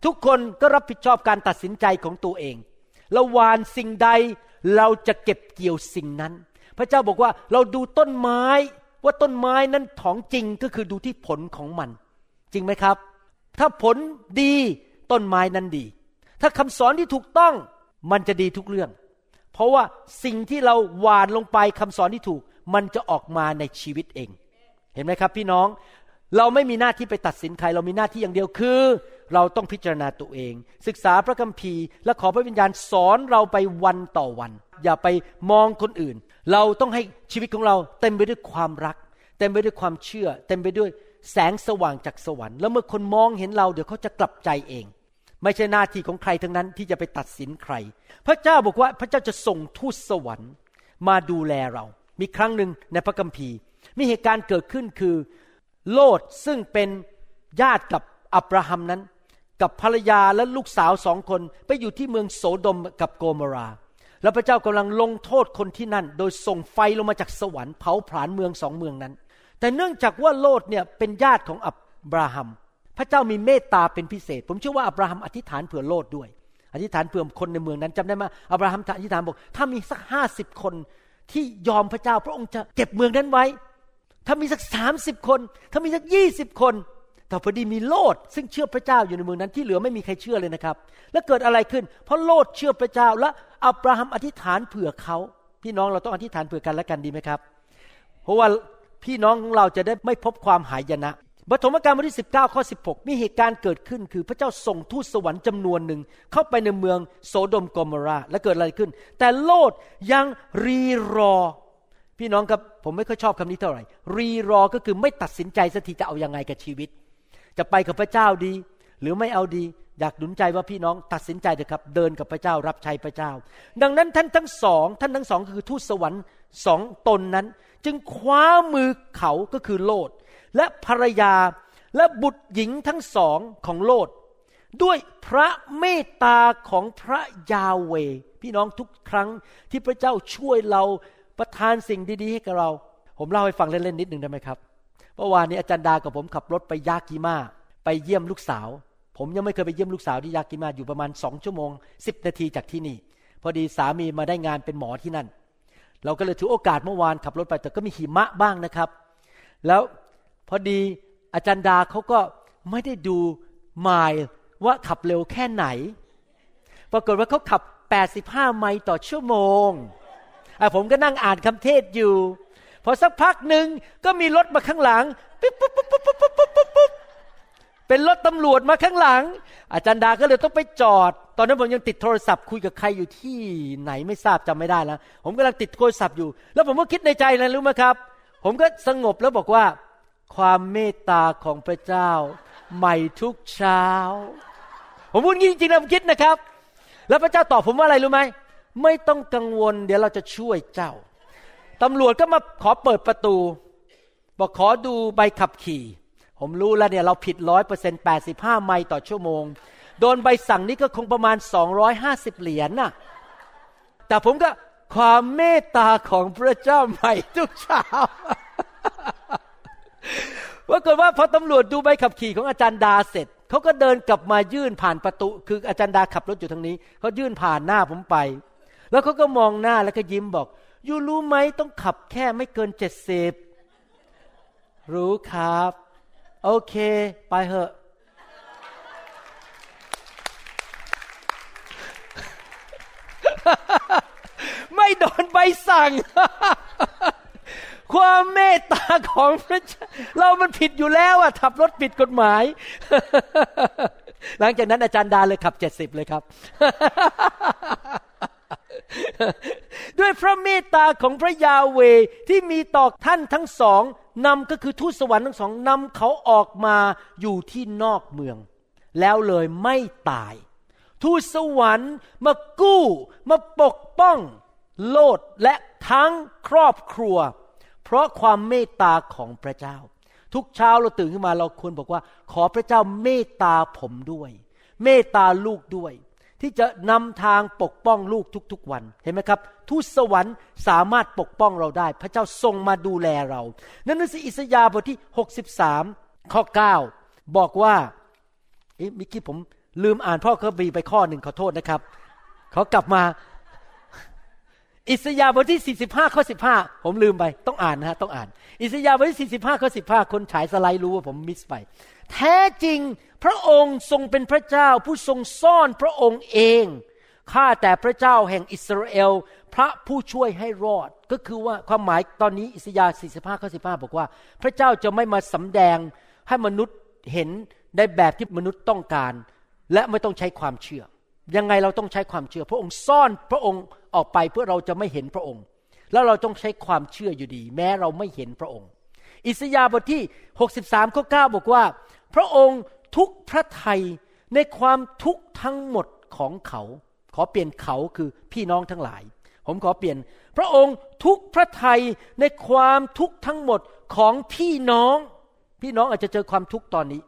Speaker 3: ทุกคนก็รับผิดชอบการตัดสินใจของตัวเอง เราหวานสิ่งใด เราจะเก็บเกี่ยวสิ่งนั้น พระเจ้าบอกว่าเราดูต้นไม้ ว่าต้นไม้นั้นของจริงก็คือดูที่ผลของมัน จริงไหมครับ ถ้าผลดีต้นไม้นั้นดี ถ้าคำสอนที่ถูกต้องมันจะดีทุกเรื่อง เพราะว่าสิ่งที่เราหวานลงไปคำสอนที่ถูก มันจะออกมาในชีวิตเอง เห็นไหมครับ พี่น้องเราไม่มีหน้าที่ไปตัดสินใคร เรามีหน้าที่อย่างเดียวคือ เราต้องพิจารณาตัวเอง ศึกษาพระคัมภีร์ และขอพระวิญญาณสอนเราไปวันต่อวัน อย่าไปมองคนอื่น เราต้องให้ชีวิตของเราเต็มไปด้วยความรัก เต็มไปด้วยความเชื่อ เต็มไปด้วยแสงสว่างจากสวรรค์แล้วเมื่อคนมองเห็นเราเดี๋ยวเขาจะกลับใจเอง ไม่ใช่หน้าที่ของใครทั้งนั้นที่จะไปตัดสินใคร พระเจ้าบอกว่าพระเจ้าจะส่งทูตสวรรค์มาดูแลเรา มีครั้งหนึ่งในพระคัมภีร์ มีเหตุการณ์เกิดขึ้นคือ โลดซึ่งเป็นญาติกับอับราฮัมนั้น กับภรรยาและลูกสาวสองคน ไปอยู่ที่เมืองโสดมกับโกมรา แล้วพระเจ้ากำลังลงโทษคนที่นั่น โดยส่งไฟลงมาจากสวรรค์เผาผลาญเมืองสองเมืองนั้น แต่เนื่องจากว่าโลดเนี่ยเป็นญาติของอับราฮัม พระเจ้ามีเมตตาเป็นพิเศษ ผมเชื่อว่าอับราฮัมอธิษฐานเผื่อโลดด้วย อธิษฐานเผื่อคนในเมืองนั้นจำได้ไหมอับราฮัมอธิษฐานบอกถ้ามีสักห้าสิบคนที่ยอมพระเจ้า พระองค์จะเก็บเมืองนั้นไว้ ถ้ามีสักสามสิบคน ถ้ามีสักยี่สิบคน แต่พอดีมีโลดซึ่งเชื่อพระเจ้าอยู่ในเมืองนั้นที่เหลือไม่มีใครเชื่อเลยนะครับ แล้วเกิดอะไรขึ้น เพราะโลดเชื่อพระเจ้าและอับราฮัมอธิษฐานเผื่อเขาพี่น้องเราต้องอธิษฐานเผื่อกันและกันดีไหมครับ เพราะว่าพี่น้องของเราจะได้ไม่พบความหายนะปฐมกาลบทที่19ข้อ16 มีเหตุการณ์เกิดขึ้น คือพระเจ้าส่งทูตสวรรค์จำนวนหนึ่ง เข้าไปในเมืองโสดมกอมราและเกิดอะไรขึ้น แต่โลดยังรีรอ พี่น้องครับผมไม่ค่อยชอบคำนี้เท่าไหร่ รีรอก็คือไม่ตัดสินใจสักทีจะเอาอยัางไงกับชีวิต จะไปกับพระเจ้าดี หรือไม่เอาดี อยากหนุนใจว่าพี่น้องตัดสินใจเถอะครับ เดินกับพระเจ้ารับใช้พระเจ้า ดังนั้นท่านทั้งสอง ท่านทั้งสองคือทูตสวรรค์สองตนนั้น จึงคว้ามือเขาก็คือโลด และภรรยาและบุตรหญิงทั้งสองของโลด ด้วยพระเมตตาของพระยาเว พี่น้องทุกครั้งที่พระเจ้าช่วยเราประทานสิ่งดี ๆ ให้กับเรา ผมเล่าให้ฟังเล่น ๆ นิดหนึ่งได้ไหมครับ เมื่อวานนี้อาจารย์ดากับผมขับรถไปยากิมาไปเยี่ยมลูกสาว ผมยังไม่เคยไปเยี่ยมลูกสาวที่ยากิมาอยู่ประมาณสองชั่วโมงสิบนาทีจากที่นี่ พอดีสามีมาได้งานเป็นหมอที่นั่น เราก็เลยถือโอกาสเมื่อวานขับรถไปแต่ก็มีหิมะบ้างนะครับ แล้วพอดีอาจารย์ดาเขาก็ไม่ได้ดูไมล์ว่าขับเร็วแค่ไหน ปรากฏว่าเขาขับ 85 ไมล์ต่อชั่วโมงอผมก็นั่งอ่านคำเทศอยู่ พอสักพักหนึ่งก็มีรถมาข้างหลังปิ๊บปุ๊บปุ๊บปุ๊บปุ๊บปุ๊บปุ๊บปุ๊บปุ๊บเป็นรถตำรวจมาข้างหลัง อาจารย์ดาก็เลยต้องไปจอด ตอนนั้นผมยังติดโทรศัพท์คุยกับใครอยู่ที่ไหนไม่ทราบจำไม่ได้แล้ว ผมกำลังติดโทรศัพท์อยู่ แล้วผมก็คิดในใจนะรู้ไหมครับ ผมก็สงบแล้วบอกว่า ความเมตตาของพระเจ้า ใหม่ทุกเช้า ผมพูดจริงๆนะผมคิดนะครับ แล้วพระเจ้าตอบผมว่าอะไรรู้ไหมไม่ต้องกังวล เดี๋ยวเราจะช่วยเจ้า ตำรวจก็มาขอเปิดประตู บอกขอดูใบขับขี่ ผมรู้แล้วเนี่ยเราผิดร้อยเปอร์เซ็นต์แปดสิบห้าไมล์ต่อชั่วโมง โดนใบสั่งนี้ก็คงประมาณสองร้อยห้าสิบเหรียญน่ะ แต่ผมก็ความเมตตาของพระเจ้าใหม่ทุกเช้าปรากฏว่าพอตำรวจดูใบขับขี่ของอาจารย์ดาเสร็จเขาก็เดินกลับมายื่นผ่านประตู คืออาจารย์ดาขับรถอยู่ทางนี้เขายื่นผ่านหน้าผมไป แล้วเขาก็มองหน้าแล้วก็ยิ้มบอก ยูรู้ไหมต้องขับแค่ไม่เกินเจ็ดสิบรู้ครับ โอเค ไปเหอะ ไม่โดนใบสั่ง ความเมตตาของพระเจ้าเรามันผิดอยู่แล้วอะขับรถผิดกฎหมาย หลังจากนั้นอาจารย์ดาเลยขับเจ็ดสิบเลยครับ ด้วยพระเมตตาของพระยาเวที่มีต่อท่านทั้งสองนำก็คือทูตสวรรค์ทั้งสองนำเขาออกมาอยู่ที่นอกเมือง แล้วเลยไม่ตาย ทูตสวรรค์มากู้ มาปกป้อง โลดและทั้งครอบครัว เพราะความเมตตาของพระเจ้า ทุกเช้าเราตื่นขึ้นมาเราควรบอกว่า ขอพระเจ้าเมตตาผมด้วย เมตตาลูกด้วย ที่จะนำทางปกป้องลูกทุกๆวันเห็นไหมครับ ทูตสวรรค์สามารถปกป้องเราได้ พระเจ้าทรงมาดูแลเรา นั่นคืออิสยาห์บทที่ 63 ข้อ 9 บอกว่าเอ๊ะมิกี้ผมลืมอ่านพ่อคัมภีร์ไปข้อหนึ่งขอโทษนะครับเขากลับมา อิสยาห์บทที่ 45 ข้อ 15 ผมลืมไป ต้องอ่านนะฮะต้องอ่าน อิสยาห์บทที่ 45 ข้อ 15 คนฉายสไลด์รู้ว่าผมมิสไป แท้จริง พระองค์ทรงเป็นพระเจ้าผู้ทรงซ่อนพระองค์เอง ข้าแต่พระเจ้าแห่งอิสราเอล พระผู้ช่วยให้รอด ก็คือว่าความหมายตอนนี้อิสยาห์45ข้อ15 บอกว่า พระเจ้าจะไม่มาสำแดงให้มนุษย์เห็นในแบบที่มนุษย์ต้องการ และไม่ต้องใช้ความเชื่อ ยังไงเราต้องใช้ความเชื่อ พระองค์ซ่อนพระองค์ออกไปเพื่อเราจะไม่เห็นพระองค์ แล้วเราต้องใช้ความเชื่ออยู่ดี แม้เราไม่เห็นพระองค์ อิสยาห์บทที่ 63ข้อ9บอกว่า พระองค์ ทุกพระไทยในความทุกข์ทั้งหมดของเขา ขอเปลี่ยนเขาคือพี่น้องทั้งหลาย ผมขอเปลี่ยน พระองค์ทุกพระไทยในความทุกข์ทั้งหมดของพี่น้อง พี่น้องอาจจะเจอความทุกข์ตอนนี้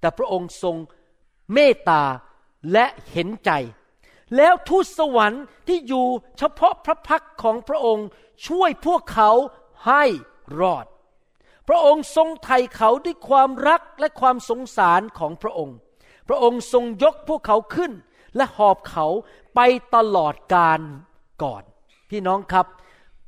Speaker 3: แต่พระองค์ทรงเมตตาและเห็นใจ แล้วทูตสวรรค์ที่อยู่เฉพาะพระพักของพระองค์ช่วยพวกเขาให้รอด พระองค์ทรงไถ่เขาด้วยความรักและความสงสารของพระองค์ พระองค์ทรงยกพวกเขาขึ้น และหอบเขาไปตลอดกาลก่อน พี่น้องครับ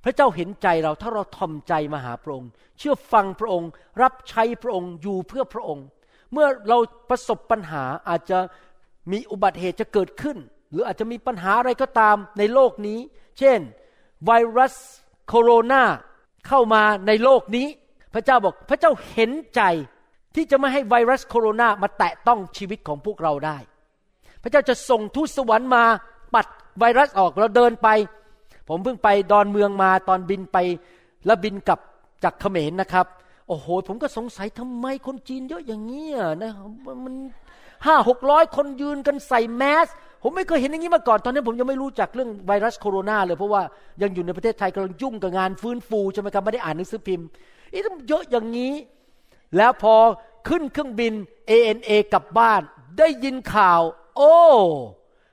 Speaker 3: พระเจ้าเห็นใจเราถ้าเราทอมใจมาหาพระองค์ เชื่อฟังพระองค์ รับใช้พระองค์อยู่เพื่อพระองค์ เมื่อเราประสบปัญหาอาจจะมีอุบัติเหตุจะเกิดขึ้น หรืออาจจะมีปัญหาอะไรก็ตามในโลกนี้ เช่น ไวรัสโคโรนาเข้ามาในโลกนี้ พระเจ้าบอกพระเจ้าเห็นใจที่จะไม่ให้ไวรัสโคโรนามาแตะต้องชีวิตของพวกเราได้ พระเจ้าจะส่งทูตสวรรค์มาปัดไวรัสออกเราเดินไป ผมเพิ่งไปดอนเมืองมาตอนบินไปแล้วบินกลับจากเขมรนะครับโอ้โห ผมก็สงสัยทำไมคนจีนเยอะอย่างเงี้ยนะมันห้าหกร้อยคนยืนกันใส่แมส ผมไม่เคยเห็นอย่างนี้มาก่อน ตอนนั้นผมยังไม่รู้จักเรื่องไวรัสโคโรนาเลย เพราะว่ายังอยู่ในประเทศไทยกำลังยุ่งกับงานฟื้นฟูใช่ไหมครับไม่ได้อ่านหนังสือพิมพ์ อีต้องเยอะอย่างนี้ แล้วพอขึ้นเครื่องบิน ANA กลับบ้าน ได้ยินข่าว โอ้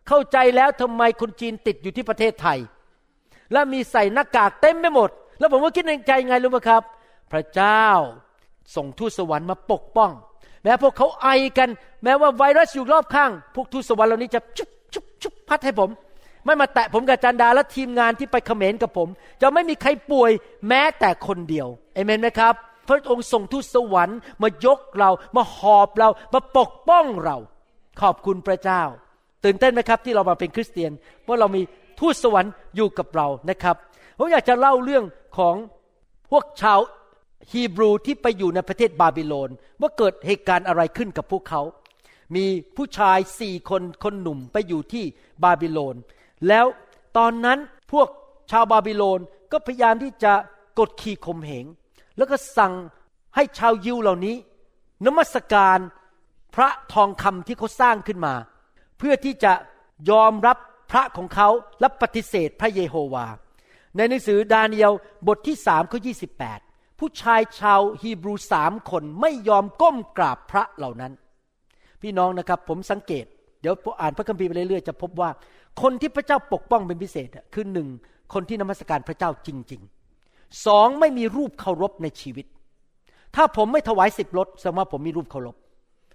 Speaker 3: เข้าใจแล้วทำไมคนจีนติดอยู่ที่ประเทศไทย และมีใส่หน้ากากเต็มไปหมด แล้วผมก็คิดในใจไงรู้ไหมครับ พระเจ้าส่งทูตสวรรค์มาปกป้อง แม้พวกเขาไอกัน แม้ว่าไวรัสอยู่รอบข้าง พวกทูตสวรรค์เหล่านี้จะชุบชุบชุบพัดให้ผม ไม่มาแตะผมกับจันดาและทีมงานที่ไปเขมรกับผม จะไม่มีใครป่วยแม้แต่คนเดียวเอเมนไหมครับ พระองค์ส่งทูตสวรรค์มายกเรา มาหอบเรา มาปกป้องเรา ขอบคุณพระเจ้า ตื่นเต้นไหมครับ ที่เรามาเป็นคริสเตียนว่าเรามีทูตสวรรค์อยู่กับเรานะครับผมอยากจะเล่าเรื่องของพวกชาวฮีบรูที่ไปอยู่ในประเทศบาบิโลน ว่าเกิดเหตุการณ์อะไรขึ้นกับพวกเขา มีผู้ชายสี่คนคนหนุ่มไปอยู่ที่บาบิโลน แล้วตอนนั้นพวกชาวบาบิโลนก็พยายามที่จะกดขี่ข่มเหง แล้วก็สั่งให้ชาวยิวเหล่านี้ นมัสการพระทองคำที่เขาสร้างขึ้นมา เพื่อที่จะยอมรับพระของเขาและปฏิเสธพระเยโฮวา ในหนังสือดาเนียลบทที่สามข้อยีผู้ชายชาวฮีบรูสามคนไม่ยอมก้มกราบพระเหล่านั้น พี่น้องนะครับผมสังเกต เดี๋ยวอ่านพระคัมภีร์ไปเรื่อยๆจะพบว่า คนที่พระเจ้าปกป้องเป็นพิเศษคือหนึ่งคนที่นมัสการพระเจ้าจริงๆสองไม่มีรูปเคารพในชีวิต ถ้าผมไม่ถวายสิบรถสดงว่าผมมีรูปเคารพ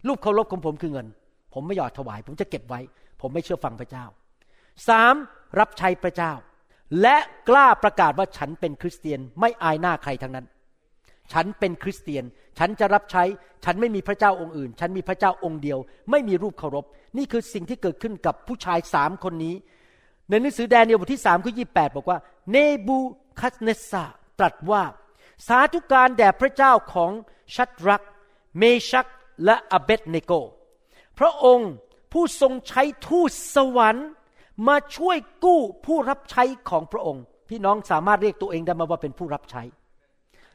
Speaker 3: รูปเคารพของผมคือเงิน ผมไม่ยอดถวาย ผมจะเก็บไว้ ผมไม่เชื่อฟังพระเจ้าสามรับใช้พระเจ้า และกล้าประกาศว่าฉันเป็นคริสเตียนไม่อายหน้าใครทั้งนั้น ฉันเป็นคริสเตียน ฉันจะรับใช้ ฉันไม่มีพระเจ้าองค์อื่น ฉันมีพระเจ้าองค์เดียว ไม่มีรูปเคารพ นี่คือสิ่งที่เกิดขึ้นกับผู้ชายสามคนนี้ ในหนังสือแดเนียลบทที่สามข้อยี่แปดบอกว่าเนบูคัสเนสซาตรัสว่า สาธุการแด่พระเจ้าของชัดรัก เมชักและอเบตเนโก พระองค์ผู้ทรงใช้ทูตสวรรค์มาช่วยกู้ผู้รับใช้ของพระองค์ พี่น้องสามารถเรียกตัวเองได้มาว่าเป็นผู้รับใช้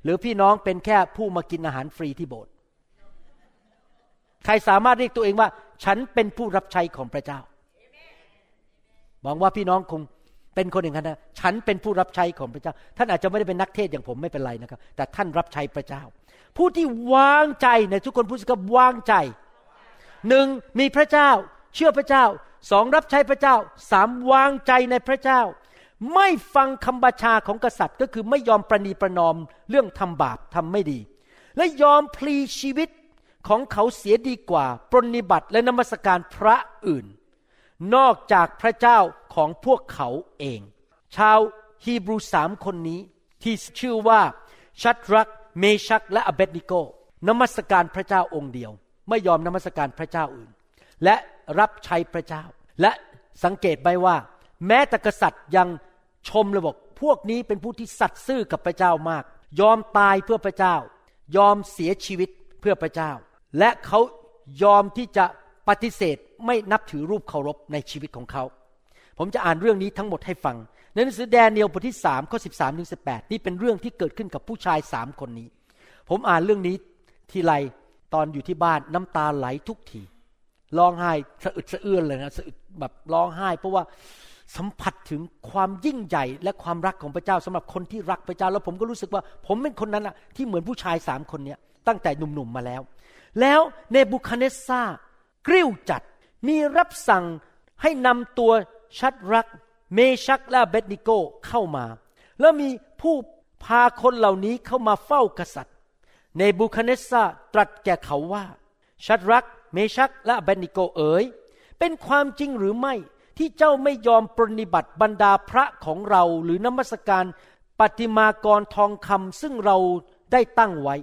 Speaker 3: หรือพี่น้องเป็นแค่ผู้มากินอาหารฟรีที่โบสถ์ใครสามารถเรียกตัวเองว่า ฉันเป็นผู้รับใช้ของพระเจ้าหวังว่าพี่น้องคงเป็นคนอย่งนั้นนะฉันเป็นผู้รับใช้ของพระเจ้า ท่านอาจจะไม่ได้เป็นนักเทศอย่างผมไม่เป็นไรนะครับ แต่ท่านรับใช้พระเจ้า ผู้ที่วางใจในทุกคนพูดสิครับวางใจหนึ่งมีพระเจ้า เชื่อพระเจ้าสองรับใช้พระเจ้าสามวางใจในพระเจ้า ไม่ฟังคำบัญชาของกษัตริย์ก็คือไม่ยอมประนีประนอมเรื่องทำบาปทำไม่ดี และยอมพลีชีวิตของเขาเสียดีกว่า ปรนิบัติและนมัสการพระอื่น นอกจากพระเจ้าของพวกเขาเอง ชาวฮีบรูสามคนนี้ที่ชื่อว่าชัดรัก เมชักและอเบดนิโก นมัสการพระเจ้าองค์เดียว ไม่ยอมนมัสการพระเจ้าอื่น และรับใช้พระเจ้า และสังเกตไปว่า แม้แต่กษัตริย์ยัง ชมเลยบอกพวกนี้เป็นผู้ที่สัตย์ซื่อกับพระเจ้ามาก ยอมตายเพื่อพระเจ้า ยอมเสียชีวิตเพื่อพระเจ้า และเขายอมที่จะปฏิเสธไม่นับถือรูปเคารพในชีวิตของเขา ผมจะอ่านเรื่องนี้ทั้งหมดให้ฟัง ในหนังสือแดเนียลบทที่สามข้อสิบสามถึงสิบแปดนี่เป็นเรื่องที่เกิดขึ้นกับผู้ชายสามคนนี้ ผมอ่านเรื่องนี้ทีไรตอนอยู่ที่บ้านน้ำตาไหลทุกทีร้องไห้สะอึดสะอื้นเลยนะสะอึดแบบร้องไห้ เพราะว่า สัมผัสถึงความยิ่งใหญ่และความรักของพระเจ้าสำหรับคนที่รักพระเจ้า แล้วผมก็รู้สึกว่าผมเป็นคนนั้นอะที่เหมือนผู้ชายสามคนเนี้ยตั้งแต่หนุ่มๆมาแล้ว แล้วเนบุคาเนสซากริ้วจัดมีรับสั่งให้นำตัวชัดรัก เมชักและเบดนิโกเข้ามา แล้วมีผู้พาคนเหล่านี้เข้ามาเฝ้ากษัตริย์เนบุคาเนสซาตรัสแก่เขาว่า ชัดรัก เมชักและเบนิโกเอ๋ยเป็นความจริงหรือไม่ ที่เจ้าไม่ยอมปรนิบัติบรรดาพระของเราหรือนมัสการปฏิมากรทองคำซึ่งเราได้ตั้งไว้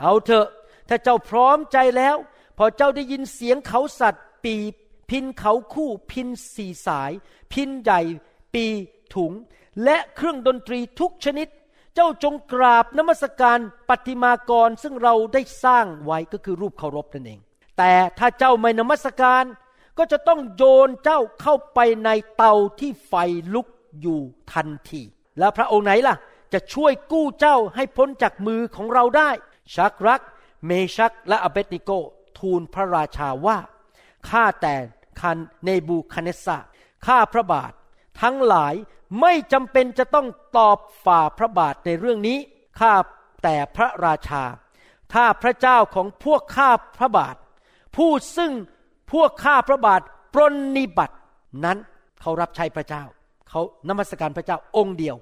Speaker 3: เอาเถอะ ถ้าเจ้าพร้อมใจแล้ว พอเจ้าได้ยินเสียงเขาสัตว์ ปีพินเขาคู่ พินสี่สาย พินใหญ่ ปีถุง และเครื่องดนตรีทุกชนิด เจ้าจงกราบนมัสการปฏิมากรซึ่งเราได้สร้างไว้ก็คือรูปเคารพนั่นเอง แต่ถ้าเจ้าไม่นมัสการ ก็จะต้องโยนเจ้าเข้าไปในเตาที่ไฟลุกอยู่ทันที แล้วพระองค์ไหนล่ะ จะช่วยกู้เจ้าให้พ้นจากมือของเราได้ ชักรัก เมชักและอเบตนิโก ทูลพระราชาว่า ข้าแต่คันเนบูคเนสซาข้าพระบาท ทั้งหลายไม่จำเป็นจะต้องตอบฝ่าพระบาทในเรื่องนี้ ข้าแต่พระราชา ถ้าพระเจ้าของพวกข้าพระบาท ผู้ซึ่ง พวกข้าพระบาทปรนนิบัตินั้นเขารับใช้พระเจ้า เขานมัสการพระเจ้าองค์เดียว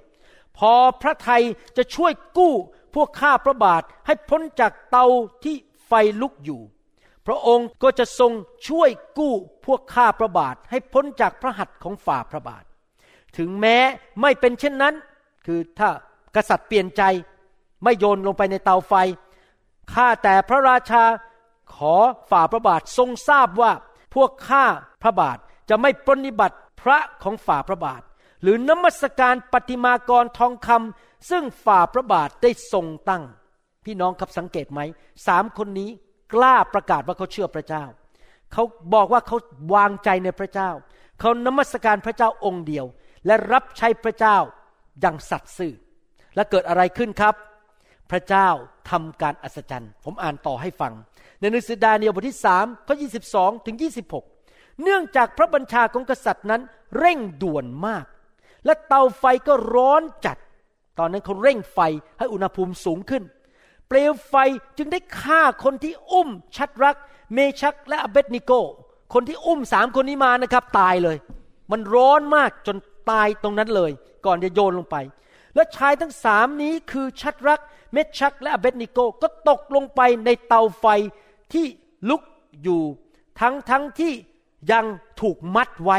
Speaker 3: พอพระไทยจะช่วยกู้พวกข้าพระบาทให้พ้นจากเตาที่ไฟลุกอยู่ พระองค์ก็จะทรงช่วยกู้พวกข้าพระบาทให้พ้นจากพระหัตถ์ของฝ่าพระบาท ถึงแม้ไม่เป็นเช่นนั้น คือถ้ากษัตริย์เปลี่ยนใจไม่โยนลงไปในเตาไฟข้าแต่พระราชา ขอฝ่าพระบาททรงทราบว่าพวกข้าพระบาทจะไม่ปรนิบัติพระของฝ่าพระบาท หรือนมัสการปฏิมากรทองคำซึ่งฝ่าพระบาทได้ทรงตั้ง พี่น้องครับสังเกตไหมสามคนนี้กล้าประกาศว่าเขาเชื่อพระเจ้า เขาบอกว่าเขาวางใจในพระเจ้า เขานมัสการพระเจ้าองค์เดียว และรับใช้พระเจ้าอย่างสัตย์ซื่อ และเกิดอะไรขึ้นครับ พระเจ้าทำการอัศจรรย์ ผมอ่านต่อให้ฟัง ในหนังสือดาเนียลบทที่สามข้อ 22 ถึง 26 เนื่องจากพระบัญชาของกษัตริย์นั้นเร่งด่วนมาก และเตาไฟก็ร้อนจัด ตอนนั้นเขาเร่งไฟให้อุณหภูมิสูงขึ้น เปลวไฟจึงได้ฆ่าคนที่อุ้มชัดรัก เมชักและอเบดนิโก คนที่อุ้มสามคนนี้มานะครับตายเลย มันร้อนมากจนตายตรงนั้นเลย ก่อนจะโยนลงไป และชายทั้งสามนี้คือชัดรัก เมชักและอเบดนิโกก็ตกลงไปในเตาไฟ ที่ลุกอยู่ทั้งทั้งที่ยังถูกมัดไว้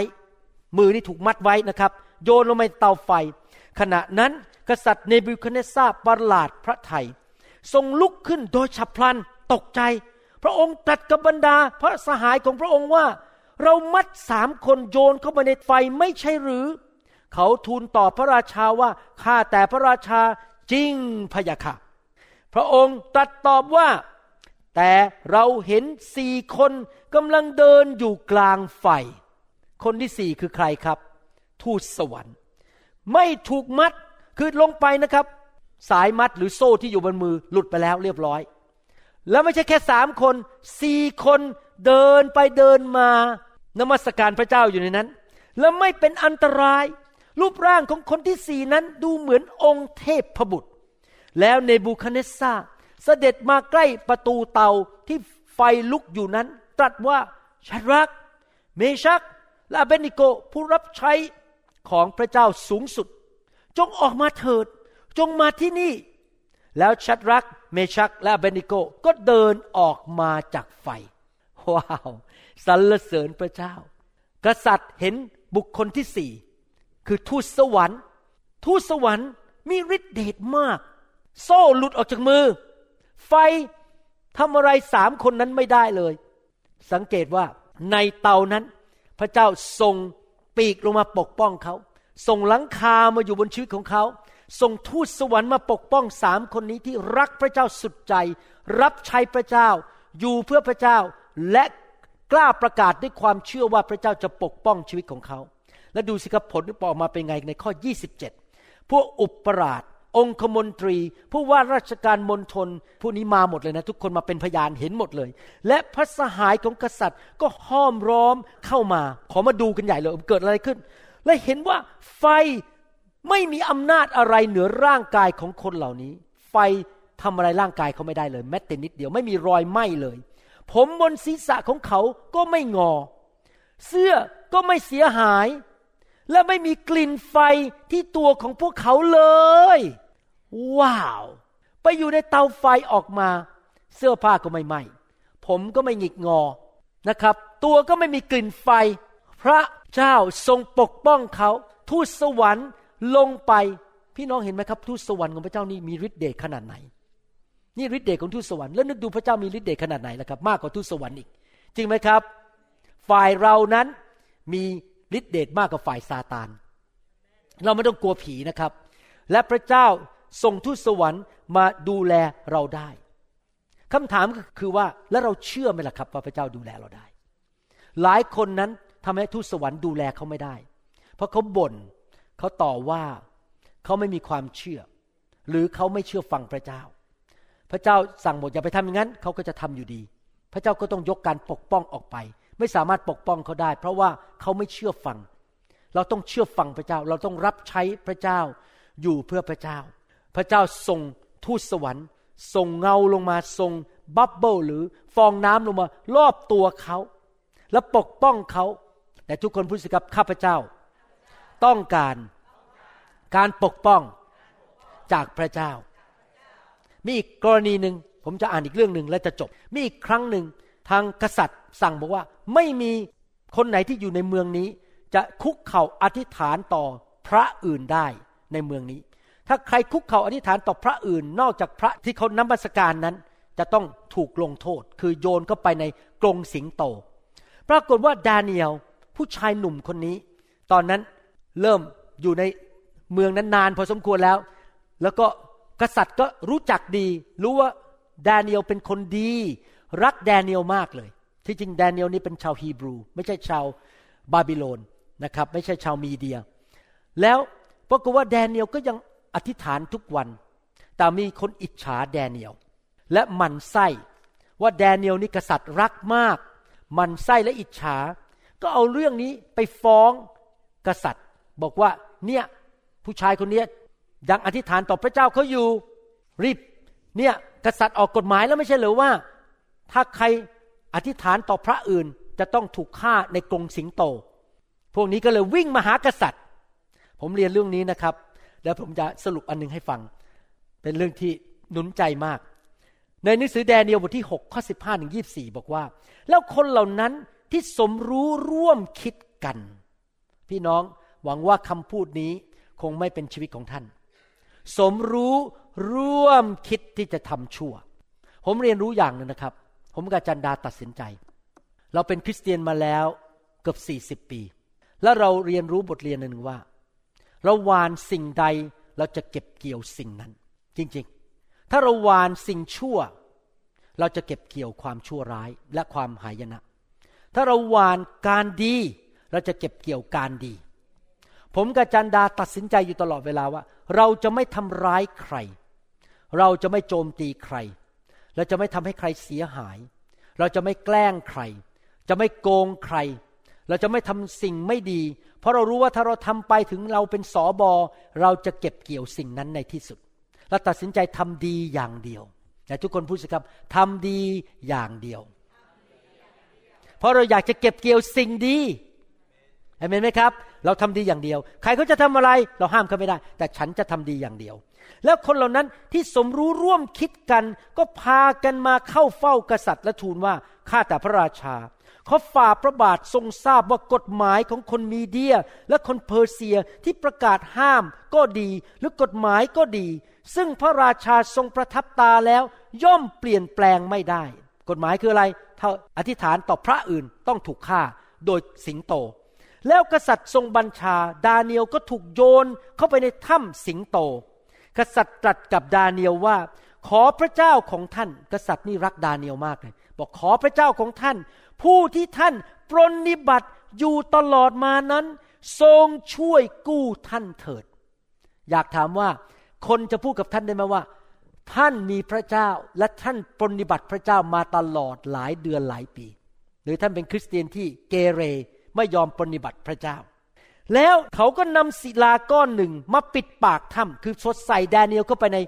Speaker 3: มือนี่ถูกมัดไว้นะครับ โยนลงไปในเตาไฟ ขณะนั้นกษัตริย์เนบูคัดเนซาประหลาดพระไทย ทรงลุกขึ้นโดยฉับพลันตกใจ พระองค์ตรัสกับบรรดาพระสหายของพระองค์ว่า เรามัดสามคนโยนเข้าไปในไฟไม่ใช่หรือ เขาทูลตอบพระราชาว่าข้าแต่พระราชาจริงพะยะค่ะพระองค์ตรัสตอบว่า แต่เราเห็นสี่คนกำลังเดินอยู่กลางไฟ คนที่สี่คือใครครับ ทูตสวรรค์ ไม่ถูกมัดคือลงไปนะครับ สายมัดหรือโซ่ที่อยู่บนมือหลุดไปแล้วเรียบร้อย แล้วไม่ใช่แค่สามคนสี่คนเดินไปเดินมานมัสการพระเจ้าอยู่ในนั้น แล้วไม่เป็นอันตราย รูปร่างของคนที่สี่นั้นดูเหมือนองค์เทพพบุตร แล้วเนบูคาเนสซา เสด็จมาใกล้ประตูเตาที่ไฟลุกอยู่นั้น ตรัสว่าชัดรัก เมชัก และเบนิโกผู้รับใช้ของพระเจ้าสูงสุด จงออกมาเถิด จงมาที่นี่ แล้วชัดรัก เมชัก และเบนิโกก็เดินออกมาจากไฟ ว้าวสรรเสริญพระเจ้า กษัตริย์เห็นบุคคลที่สี่คือทูตสวรรค์ ทูตสวรรค์มีฤทธิเดชมาก โซ่หลุดออกจากมือ ไฟทำอะไรสามคนนั้นไม่ได้เลย สังเกตว่าในเตานั้น พระเจ้าส่งปีกลงมาปกป้องเขาส่งหลังคามาอยู่บนชีวิตของเขาส่งทูตสวรรค์มาปกป้องสามคนนี้ที่รักพระเจ้าสุดใจ รับใช้พระเจ้า อยู่เพื่อพระเจ้าและกล้าประกาศด้วยความเชื่อว่าพระเจ้าจะปกป้องชีวิตของเขา และดูสิครับผลที่ออกมาเป็นไงในข้อ 27 พวกอุปราช องคมนตรี ผู้ว่าราชการมณฑลผู้นี้มาหมดเลยนะ ทุกคนมาเป็นพยานเห็นหมดเลย และพระสหายของกษัตริย์ก็ห้อมร้อมเข้ามา ขอมาดูกันใหญ่เลยเกิดอะไรขึ้น และเห็นว่าไฟไม่มีอำนาจอะไรเหนือร่างกายของคนเหล่านี้ ไฟทำอะไรร่างกายเขาไม่ได้เลย แม้แต่นิดเดียวไม่มีรอยไหม้เลย ผมบนศีรษะของเขาก็ไม่งอ เสื้อก็ไม่เสียหาย และไม่มีกลิ่นไฟที่ตัวของพวกเขาเลย ว้าว ไปอยู่ในเตาไฟออกมา เสื้อผ้าก็ไม่ไหม้ผมก็ไม่หงิกงอนะครับ ตัวก็ไม่มีกลิ่นไฟ พระเจ้าทรงปกป้องเขาทูตสวรรค์ลงไป พี่น้องเห็นไหมครับ ทูตสวรรค์ของพระเจ้านี่มีฤทธิ์เดชขนาดไหน นี่ฤทธิ์เดชของทูตสวรรค์แล้วนึกดูพระเจ้ามีฤทธิ์เดชขนาดไหนล่ะครับ มากกว่าทูตสวรรค์อีก จริงไหมครับ ฝ่ายเรานั้นมีฤทธิ์เดชมากกว่าฝ่ายซาตาน เราไม่ต้องกลัวผีนะครับ และพระเจ้า ส่งทูตสวรรค์มาดูแลเราได้คำถามก็คือว่าแล้วเราเชื่อไหมล่ะครับว่าพระเจ้าดูแลเราได้ หลายคนนั้นทำให้ทูตสวรรค์ดูแลเขาไม่ได้ เพราะเขาบ่นเขาต่อว่าเขาไม่มีความเชื่อ หรือเขาไม่เชื่อฟังพระเจ้า พระเจ้าสั่งหมดอย่าไปทำอย่างนั้นเขาก็จะทำอยู่ดี พระเจ้าก็ต้องยกการปกป้องออกไป ไม่สามารถปกป้องเขาได้ เพราะว่าเขาไม่เชื่อฟัง เราต้องเชื่อฟังพระเจ้า เราต้องรับใช้พระเจ้าอยู่เพื่อพระเจ้า พระเจ้าส่งทูตสวรรค์ส่งเงาลงมาส่งบับเบิลหรือฟองน้ำลงมารอบตัวเขา แล้วปกป้องเขาแต่ทุกคนพูดสิครับข้าพเจ้า ต้องการการปกป้องจากพระเจ้า มีอีกกรณีหนึ่งผมจะอ่านอีกเรื่องหนึ่งและจะจบ มีอีกครั้งหนึ่งทางกษัตริย์สั่งบอกว่าไม่มีคนไหนที่อยู่ในเมืองนี้ จะคุกเข่าอธิษฐานต่อพระอื่นได้ในเมืองนี้ ถ้าใครคุกเข่าอธิษฐานต่อพระอื่น นอกจากพระที่เขานมัสการนั้น จะต้องถูกลงโทษ คือโยนเข้าไปในกรงสิงโต ปรากฏว่าดาเนียลผู้ชายหนุ่มคนนี้ ตอนนั้นเริ่มอยู่ในเมืองนั้นนานพอสมควรแล้ว แล้วก็กษัตริย์ก็รู้จักดี รู้ว่าดาเนียลเป็นคนดี รักแดเนียลมากเลย ที่จริงแดเนียลนี่เป็นชาวฮีบรู ไม่ใช่ชาวบาบิโลนนะครับ ไม่ใช่ชาวมีเดีย แล้วปรากฏว่าแดเนียลก็ยัง อธิษฐานทุกวัน แต่มีคนอิจฉาแดเนียลและมันไส้ว่าแดเนียลนี่กษัตริย์รักมาก มันไส้และอิจฉา ก็เอาเรื่องนี้ไปฟ้องกษัตริย์ บอกว่าเนี่ยผู้ชายคนนี้ยังอธิษฐานต่อพระเจ้าเขาอยู่รีบเนี่ยกษัตริย์ออกกฎหมายแล้วไม่ใช่หรือว่า ถ้าใครอธิษฐานต่อพระอื่นจะต้องถูกฆ่าในกรงสิงโต พวกนี้ก็เลยวิ่งมาหากษัตริย์ ผมเรียนเรื่องนี้นะครับ แล้วผมจะสรุปอันนึงให้ฟัง เป็นเรื่องที่หนุนใจมาก ในหนังสือแดเนียลบทที่ 6 ข้อ 15ถึง24 บอกว่า แล้วคนเหล่านั้นที่สมรู้ร่วมคิดกัน พี่น้องหวังว่าคำพูดนี้คงไม่เป็นชีวิตของท่าน สมรู้ร่วมคิดที่จะทำชั่ว ผมเรียนรู้อย่างหนึงนะครับ ผมกับจันดาตัดสินใจ เราเป็นคริสเตียนมาแล้วเกือบ40 ปี แล้วเราเรียนรู้บทเรียนหนึ่งว่า เราหวานสิ่งใดเราจะเก็บเกี่ยวสิ่งนั้น จริงๆ ถ้าเราหวานสิ่งชั่ว เราจะเก็บเกี่ยวความชั่วร้ายและความหายนะ ถ้าเราหวานการดี เราจะเก็บเกี่ยวการดี ผมกับจันดาตัดสินใจอยู่ตลอดเวลาว่า เราจะไม่ทำร้ายใคร เราจะไม่โจมตีใคร เราจะไม่ทำให้ใครเสียหาย เราจะไม่แกล้งใคร จะไม่โกงใคร เราจะไม่ทำสิ่งไม่ดี เพราะเรารู้ว่าถ้าเราทำไปถึงเราเป็นสอบอเราจะเก็บเกี่ยวสิ่งนั้นในที่สุดเราตัดสินใจทำดีอย่างเดียวแต่ทุกคนพูดสิครับทำดีอย่างเดียว เพราะเราอยากจะเก็บเกี่ยวสิ่งดีเห็นไหมครับ เราทำดีอย่างเดียว ใครเขาจะทำอะไร เราห้ามเขาไม่ได้ แต่ฉันจะทำดีอย่างเดียว แล้วคนเหล่านั้นที่สมรู้ร่วมคิดกัน ก็พากันมาเข้าเฝ้ากษัตริย์และทูลว่าข้าแต่พระราชา เขาฝ่าพระบาททรงทราบว่ากฎหมายของคนมีเดีย และคนเพอร์เซียที่ประกาศห้ามก็ดีหรือกฎหมายก็ดี ซึ่งพระราชาทรงประทับตาแล้ว ย่อมเปลี่ยนแปลงไม่ได้ กฎหมายคืออะไร ถ้าอธิษฐานต่อพระอื่นต้องถูกฆ่าโดยสิงโต แล้วกษัตริย์ทรงบัญชา ดาเนียลก็ถูกโยนเข้าไปในถ้ำสิงโต กษัตริย์ตรัสกับดาเนียลว่าขอพระเจ้าของท่าน กษัตริย์นี่รักดาเนียลมากเลย บอกขอพระเจ้าของท่าน ผู้ที่ท่านปรนนิบัติอยู่ตลอดมานั้น ทรงช่วยกู้ท่านเถิด อยากถามว่าคนจะพูดกับท่านได้ไหมว่า ท่านมีพระเจ้าและท่านปรนนิบัติพระเจ้ามาตลอดหลายเดือนหลายปี หรือท่านเป็นคริสเตียนที่เกเรไม่ยอมปรนนิบัติพระเจ้า แล้วเขาก็นำศิลาก้อนหนึ่งมาปิดปากถ้ำคือสดใส่แดเนียลเข้าไปใน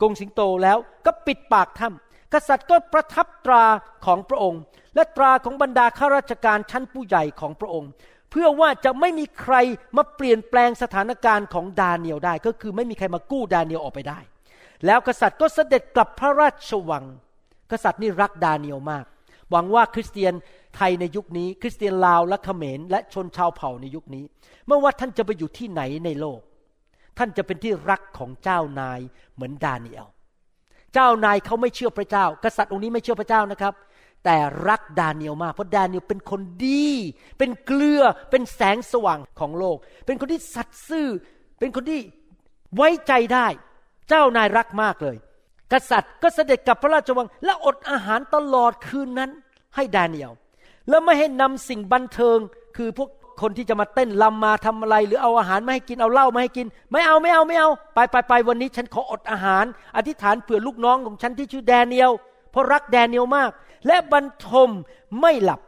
Speaker 3: กรงสิงโตแล้วก็ปิดปากถ้ำ กษัตริย์ก็ประทับตราของพระองค์ และตราของบรรดาข้าราชการชั้นผู้ใหญ่ของพระองค์ เพื่อว่าจะไม่มีใครมาเปลี่ยนแปลงสถานการณ์ของดาเนียลได้ ก็คือไม่มีใครมากู้ดาเนียลออกไปได้ แล้วกษัตริย์ก็เสด็จกลับพระราชวัง กษัตริย์นี่รักดาเนียลมาก หวังว่าคริสเตียนไทยในยุคนี้ คริสเตียนลาวและเขมรและชนชาวเผ่าในยุคนี้เมื่อว่าท่านจะไปอยู่ที่ไหนในโลก ท่านจะเป็นที่รักของเจ้านายเหมือนดาเนียล เจ้านายเขาไม่เชื่อพระเจ้า กษัตริย์องค์นี้ไม่เชื่อพระเจ้านะครับ แต่รักดาเนียลมาก เพราะดาเนียลเป็นคนดี เป็นเกลือ เป็นแสงสว่างของโลก เป็นคนที่สัตย์ซื่อ เป็นคนที่ไว้ใจได้ เจ้านายรักมากเลย กษัตริย์ก็เสด็จกลับพระราชวัง และอดอาหารตลอดคืนนั้นให้ดาเนียล แล้วไม่ให้นำสิ่งบันเทิงคือพวก คนที่จะมาเต้นลำมาทำอะไร หรือเอาอาหารมาให้กินเอาเหล้ามาให้กิน ไม่เอาไม่เอาไม่เอา ไปไปไปวันนี้ฉันขออดอาหาร อธิษฐานเผื่อลูกน้องของฉันที่ชื่อแดเนียลเพราะรักแดเนียลมาก และบรรทมไม่หลับ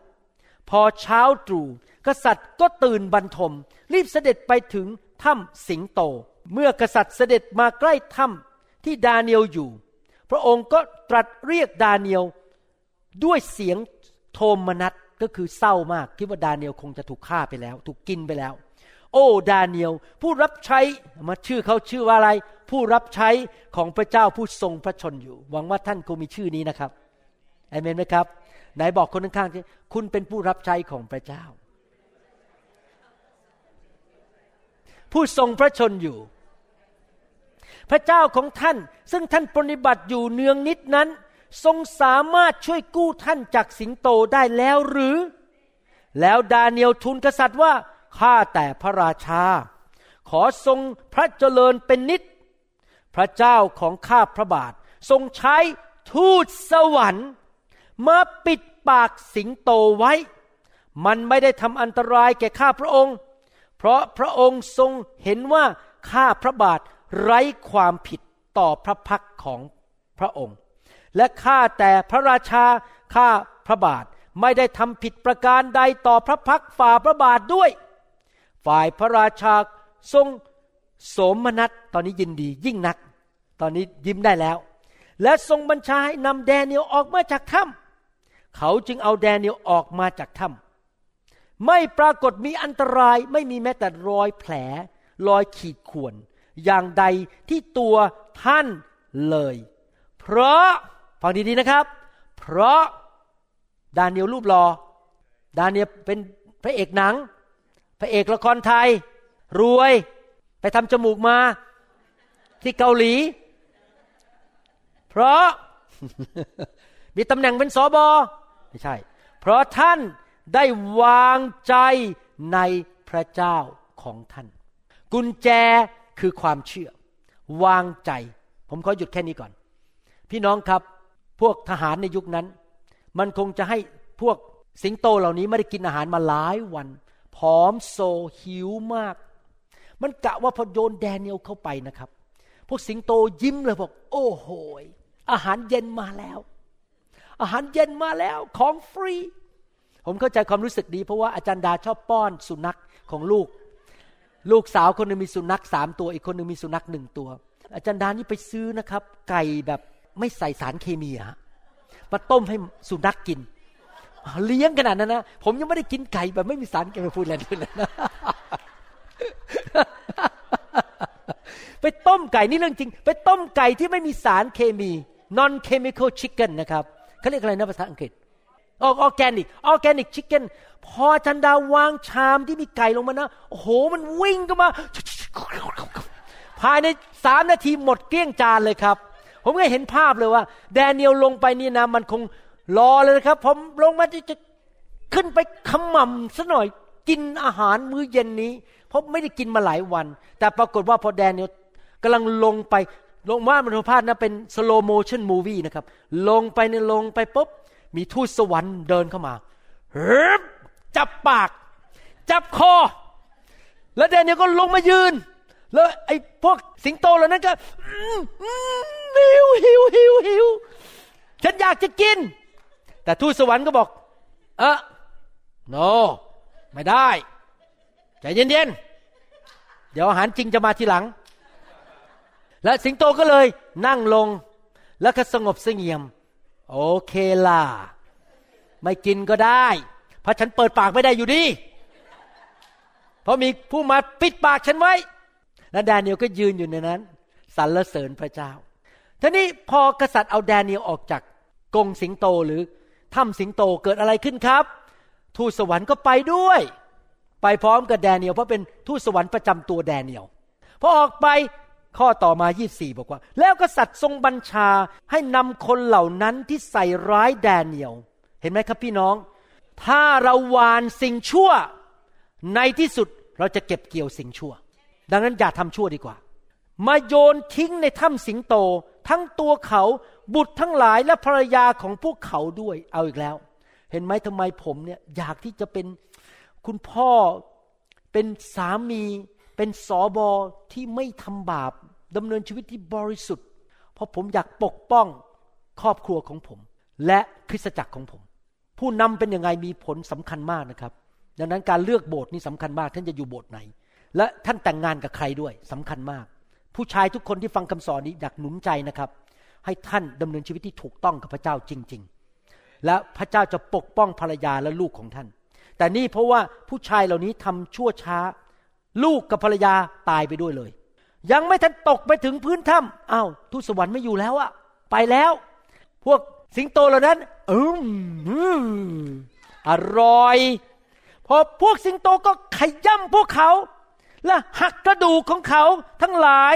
Speaker 3: พอเช้าตรู่กษัตริย์ก็ตื่นบรรทม รีบเสด็จไปถึงถ้ำสิงโต เมื่อกษัตริย์เสด็จมาใกล้ถ้ำที่ดาเนียลอยู่ พระองค์ก็ตรัสเรียกดาเนียลด้วยเสียงโทมนัส ก็คือเศร้ามากคิดว่าดาเนียลคงจะถูกฆ่าไปแล้ว ถูกกินไปแล้ว โอ้ดาเนียลผู้รับใช้มาชื่อเขาชื่อว่าอะไร ผู้รับใช้ของพระเจ้าผู้ทรงพระชนอยู่ หวังว่าท่านคงมีชื่อนี้นะครับเอเมนไหมครับ ไหนบอกคนข้างๆคุณเป็นผู้รับใช้ของพระเจ้า ผู้ทรงพระชนอยู่ พระเจ้าของท่าน ซึ่งท่านปฏิบัติอยู่เนืองนิดนั้น ทรงสามารถช่วยกู้ท่านจากสิงโตได้แล้วหรือ แล้วดาเนียลทูลกษัตริย์ว่าข้าแต่พระราชา ขอทรงพระเจริญเป็นนิด พระเจ้าของข้าพระบาท ทรงใช้ทูตสวรรค์ มาปิดปากสิงโตไว้ มันไม่ได้ทำอันตรายแก่ข้าพระองค์ เพราะพระองค์ทรงเห็นว่าข้าพระบาทไร้ความผิดต่อพระพักของพระองค์ และข้าแต่พระราชาข้าพระบาทไม่ได้ทำผิดประการใดต่อพระพักฝ่าพระบาทด้วย ฝ่ายพระราชาทรงโสมนัสตอนนี้ยินดียิ่งนัก ตอนนี้ยิ้มได้แล้ว และทรงบัญชาให้นำแดเนียลออกมาจากถ้ำเขาจึงเอาแดเนียลออกมาจากถ้ำไม่ปรากฏมีอันตรายไม่มีแม้แต่รอยแผล รอยขีดข่วน อย่างใดที่ตัวท่านเลย เพราะ ฟังดีๆนะครับ เพราะดาเนียลรูปรอดาเนียลเป็นพระเอกหนัง พระเอกละครไทย รวยไปทำจมูกมา ที่เกาหลี เพราะมีตำแหน่งเป็นสอบอไม่ใช่ เพราะท่านได้วางใจในพระเจ้าของท่าน กุญแจคือความเชื่อ วางใจ ผมขอหยุดแค่นี้ก่อน พี่น้องครับ พวกทหารในยุคนั้น มันคงจะให้พวกสิงโตเหล่านี้ไม่ได้กินอาหารมาหลายวันผอมโซหิวมาก มันกะว่าพอโยนแดเนียลเข้าไปนะครับ พวกสิงโตยิ้มเลยบอก โอ้โหยอาหารเย็นมาแล้ว อาหารเย็นมาแล้วของฟรี ผมเข้าใจความรู้สึกดี เพราะว่าอาจารย์ดาชอบป้อนสุนัขของลูก ลูกสาวคนหนึงมีสุนัขสามตัว อีกคนหนึงมีสุนัขหนึ่งตัว อาจารย์ดานี่ไปซื้อนะครับ ไก่แบบ ไม่ใส่สารเคมีอะฮะมาต้มให้สุนัขกกิน เลี้ยงขนาดนั้นนะผมยังไม่ได้กินไก่แบบไม่มีสารเคมีพูดอะไรเลยนะไปต้มไก่นี่เรื่องจริง ไปต้มไก่ที่ไม่มีสารเคมี non chemical chicken นะครับเขาเรียกอะไรนะภาษาอังกฤษ organic organic chicken พอจันดาวางชามที่มีไก่ลงมานะ โอ้โห มันวิ่งก็มา ภายในสามนาทีหมดเกลี้ยงจานเลยครับ ผมก็เห็นภาพเลยว่า แดเนียลลงไปนี่นะมันคงรอเลยนะครับ ผมลงมาจะจะขึ้นไปขย้ำซะหน่อยกินอาหารมื้อเย็นนี้ เพราะไม่ได้กินมาหลายวัน แต่ปรากฏว่าพอแดเนียลกำลังลงไปลงว่ามันภาพนะเป็น slow motion movie นะครับ ลงไปในยลงไปปุ๊บมีทูตสวรรค์เดินเข้ามาเฮ้จับปาก จับคอ แล้วแดเนียลก็ลงมายืน แล้วไอ้พวกสิงโตเหล่านั้นก็หิวหิวหิวหิวฉันอยากจะกิน แต่ทูตสวรรค์ก็บอก เออ no ไม่ได้ใจเย็นๆ เดี๋ยวอาหารจริงจะมาทีหลัง และสิงโตก็เลยนั่งลง แล้วก็สงบเสงี่ยม โอเคล่ะ ไม่กินก็ได้เพราะฉันเปิดปากไม่ได้อยู่ดี เพราะมีผู้มาปิดปากฉันไว้ และแดเนียลก็ยืนอยู่ในนั้นสรรเสริญพระเจ้าทีนี้พอกษัตริย์เอาแดเนียลออกจากกงสิงโตหรือถ้ำสิงโตเกิดอะไรขึ้นครับ ทูตสวรรค์ก็ไปด้วย ไปพร้อมกับแดเนียลเพราะเป็นทูตสวรรค์ประจำตัวแดเนียลพอออกไปข้อต่อมา 24 บอกว่า แล้วกษัตริย์ทรงบัญชาให้นำคนเหล่านั้นที่ใส่ร้ายแดเนียล เห็นไหมครับพี่น้อง ถ้าเราวานสิ่งชั่ว ในที่สุดเราจะเก็บเกี่ยวสิ่งชั่ว ดังนั้นอย่าทำชั่วดีกว่า มาโยนทิ้งในถ้ำสิงโต ทั้งตัวเขาบุตรทั้งหลายและภรรยาของพวกเขาด้วยเอาอีกแล้ว เห็นไหมทำไมผมเนี่ยอยากที่จะเป็นคุณพ่อเป็นสามีเป็นสอบอที่ไม่ทำบาปดำเนินชีวิตที่บริสุทธิ์ เพราะผมอยากปกป้องครอบครัวของผม และคริสตจักรของผมผผู้นำเป็นยังไงมีผลสำคัญมากนะครับ ดังนั้นการเลือกโบสถ์นี่สำคัญมากท่านจะอยู่โบสถ์ไหน และท่านแต่งงานกับใครด้วยสำคัญมาก ผู้ชายทุกคนที่ฟังคำสอนนี้อยากหนุนใจนะครับ ให้ท่านดำเนินชีวิตที่ถูกต้องกับพระเจ้าจริง ๆ และพระเจ้าจะปกป้องภรรยาและลูกของท่าน แต่นี่เพราะว่าผู้ชายเหล่านี้ทำชั่วช้า ลูกกับภรรยาตายไปด้วยเลย ยังไม่ทันตกไปถึงพื้นถ้ำอ้าวทูตสวรรค์ไม่อยู่แล้วอะไปแล้ว พวกสิงโตเหล่านั้นอืมอืมอร่อย พอพวกสิงโตก็ขย่ำพวกเขา และหักกระดูกของเขาทั้งหลาย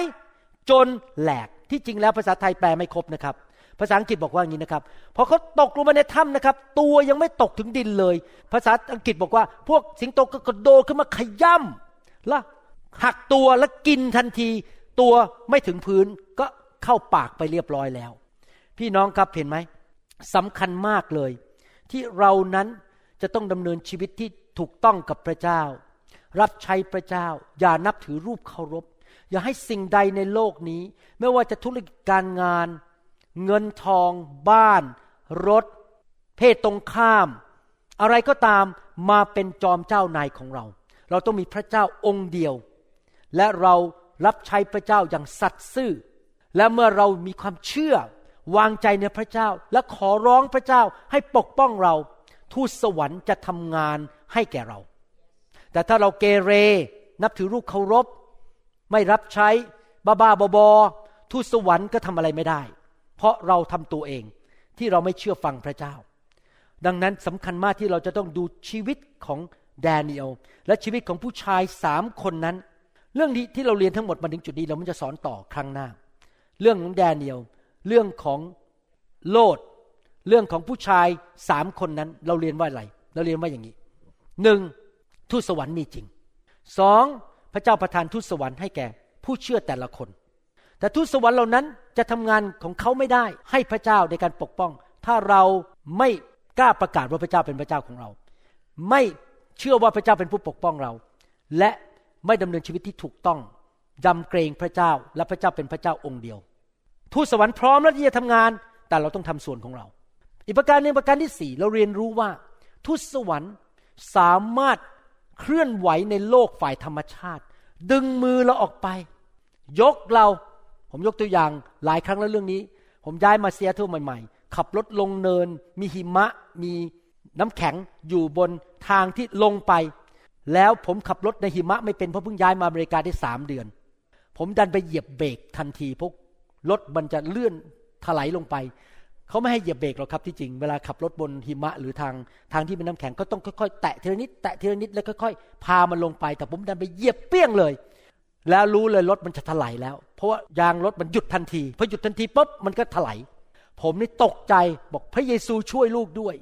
Speaker 3: จนแหลกที่จริงแล้วภาษาไทยแปลไม่ครบนะครับ ภาษาอังกฤษบอกว่าอย่างนี้นะครับพอเขาตกลงมาในถ้ำนะครับ ตัวยังไม่ตกถึงดินเลย ภาษาอังกฤษบอกว่า พวกสิงโตก็กระโดดขึ้นมาขย่ำและหักตัวแล้วกินทันที ตัวไม่ถึงพื้นก็เข้าปากไปเรียบร้อยแล้ว พี่น้องครับเห็นไหมสำคัญมากเลย ที่เรานั้นจะต้องดำเนินชีวิตที่ถูกต้องกับพระเจ้า รับใช้พระเจ้า อย่านับถือรูปเคารพ อย่าให้สิ่งใดในโลกนี้ ไม่ว่าจะธุรกิจการงาน เงินทอง บ้าน รถ เพศตรงข้าม อะไรก็ตามมาเป็นจอมเจ้านายของเรา เราต้องมีพระเจ้าองค์เดียว และเรารับใช้พระเจ้าอย่างสัตย์ซื่อ และเมื่อเรามีความเชื่อวางใจในพระเจ้า และขอร้องพระเจ้าให้ปกป้องเรา ทูตสวรรค์จะทำงานให้แก่เรา แต่ถ้าเราเกเร นับถือรูปเคารพ ไม่รับใช้ บ้าบ้าบอบอทูตสวรรค์ก็ทำอะไรไม่ได้ เพราะเราทำตัวเองที่เราไม่เชื่อฟังพระเจ้า ดังนั้นสำคัญมากที่เราจะต้องดูชีวิตของแดเนียลและชีวิตของผู้ชายสามคนนั้น เรื่องที่ที่เราเรียนทั้งหมดมาถึงจุดนี้เรามันจะสอนต่อครั้งหน้า เรื่องของแดเนียลเรื่องของโลด เรื่องของผู้ชายสามคนนั้น เราเรียนว่าอะไร เราเรียนว่าอย่างนี้หนึ่ง ทูตสวรรค์มีจริงสองพระเจ้าประทานทูตสวรรค์ให้แก่ผู้เชื่อแต่ละคน แต่ทูตสวรรค์เหล่านั้นจะทำงานของเขาไม่ได้ให้พระเจ้าในการปกป้อง ถ้าเราไม่กล้าประกาศว่าพระเจ้าเป็นพระเจ้าของเรา ไม่เชื่อว่าพระเจ้าเป็นผู้ปกป้องเรา และไม่ดำเนินชีวิตที่ถูกต้องยำเกรงพระเจ้าและพระเจ้าเป็นพระเจ้าองค์เดียว ทูตสวรรค์พร้อมแล้วที่จะทำงาน แต่เราต้องทำส่วนของเรา อีกประการหนึ่งประการที่สี่เราเรียนรู้ว่า ทูตสวรรค์สามารถ เคลื่อนไหวในโลกฝ่ายธรรมชาติ ดึงมือเราออกไป ยกเราผมยกตัวอย่างหลายครั้งแล้วเรื่องนี้ ผมย้ายมาเซียเทิลใหม่ๆ ขับรถลงเนิน มีหิมะ มีน้ำแข็งอยู่บนทางที่ลงไป แล้วผมขับรถในหิมะไม่เป็นเพราะเพิ่งย้ายมาอเมริกาได้สามเดือน ผมดันไปเหยียบเบรกทันทีพราะรถมันจะเลื่อนถลายลงไป เขาไม่ให้เหยียบเบรกหรอกครับที่จริง เวลาขับรถบนหิมะหรือทางทางที่เป็นน้ำแข็งก็ต้องค่อยๆแตะทีละนิดแตะทีละนิดแล้วค่อยๆพามันลงไป แต่ผมดันไปเหยียบเปี้ยงเลย แล้วรู้เลยรถมันจะถลายแล้ว เพราะว่ายางรถมันหยุดทันทีพอหยุดทันทีปุ๊บมันก็ถลายผมนี่ตกใจบอกพระเยซูช่วยลูกด้วย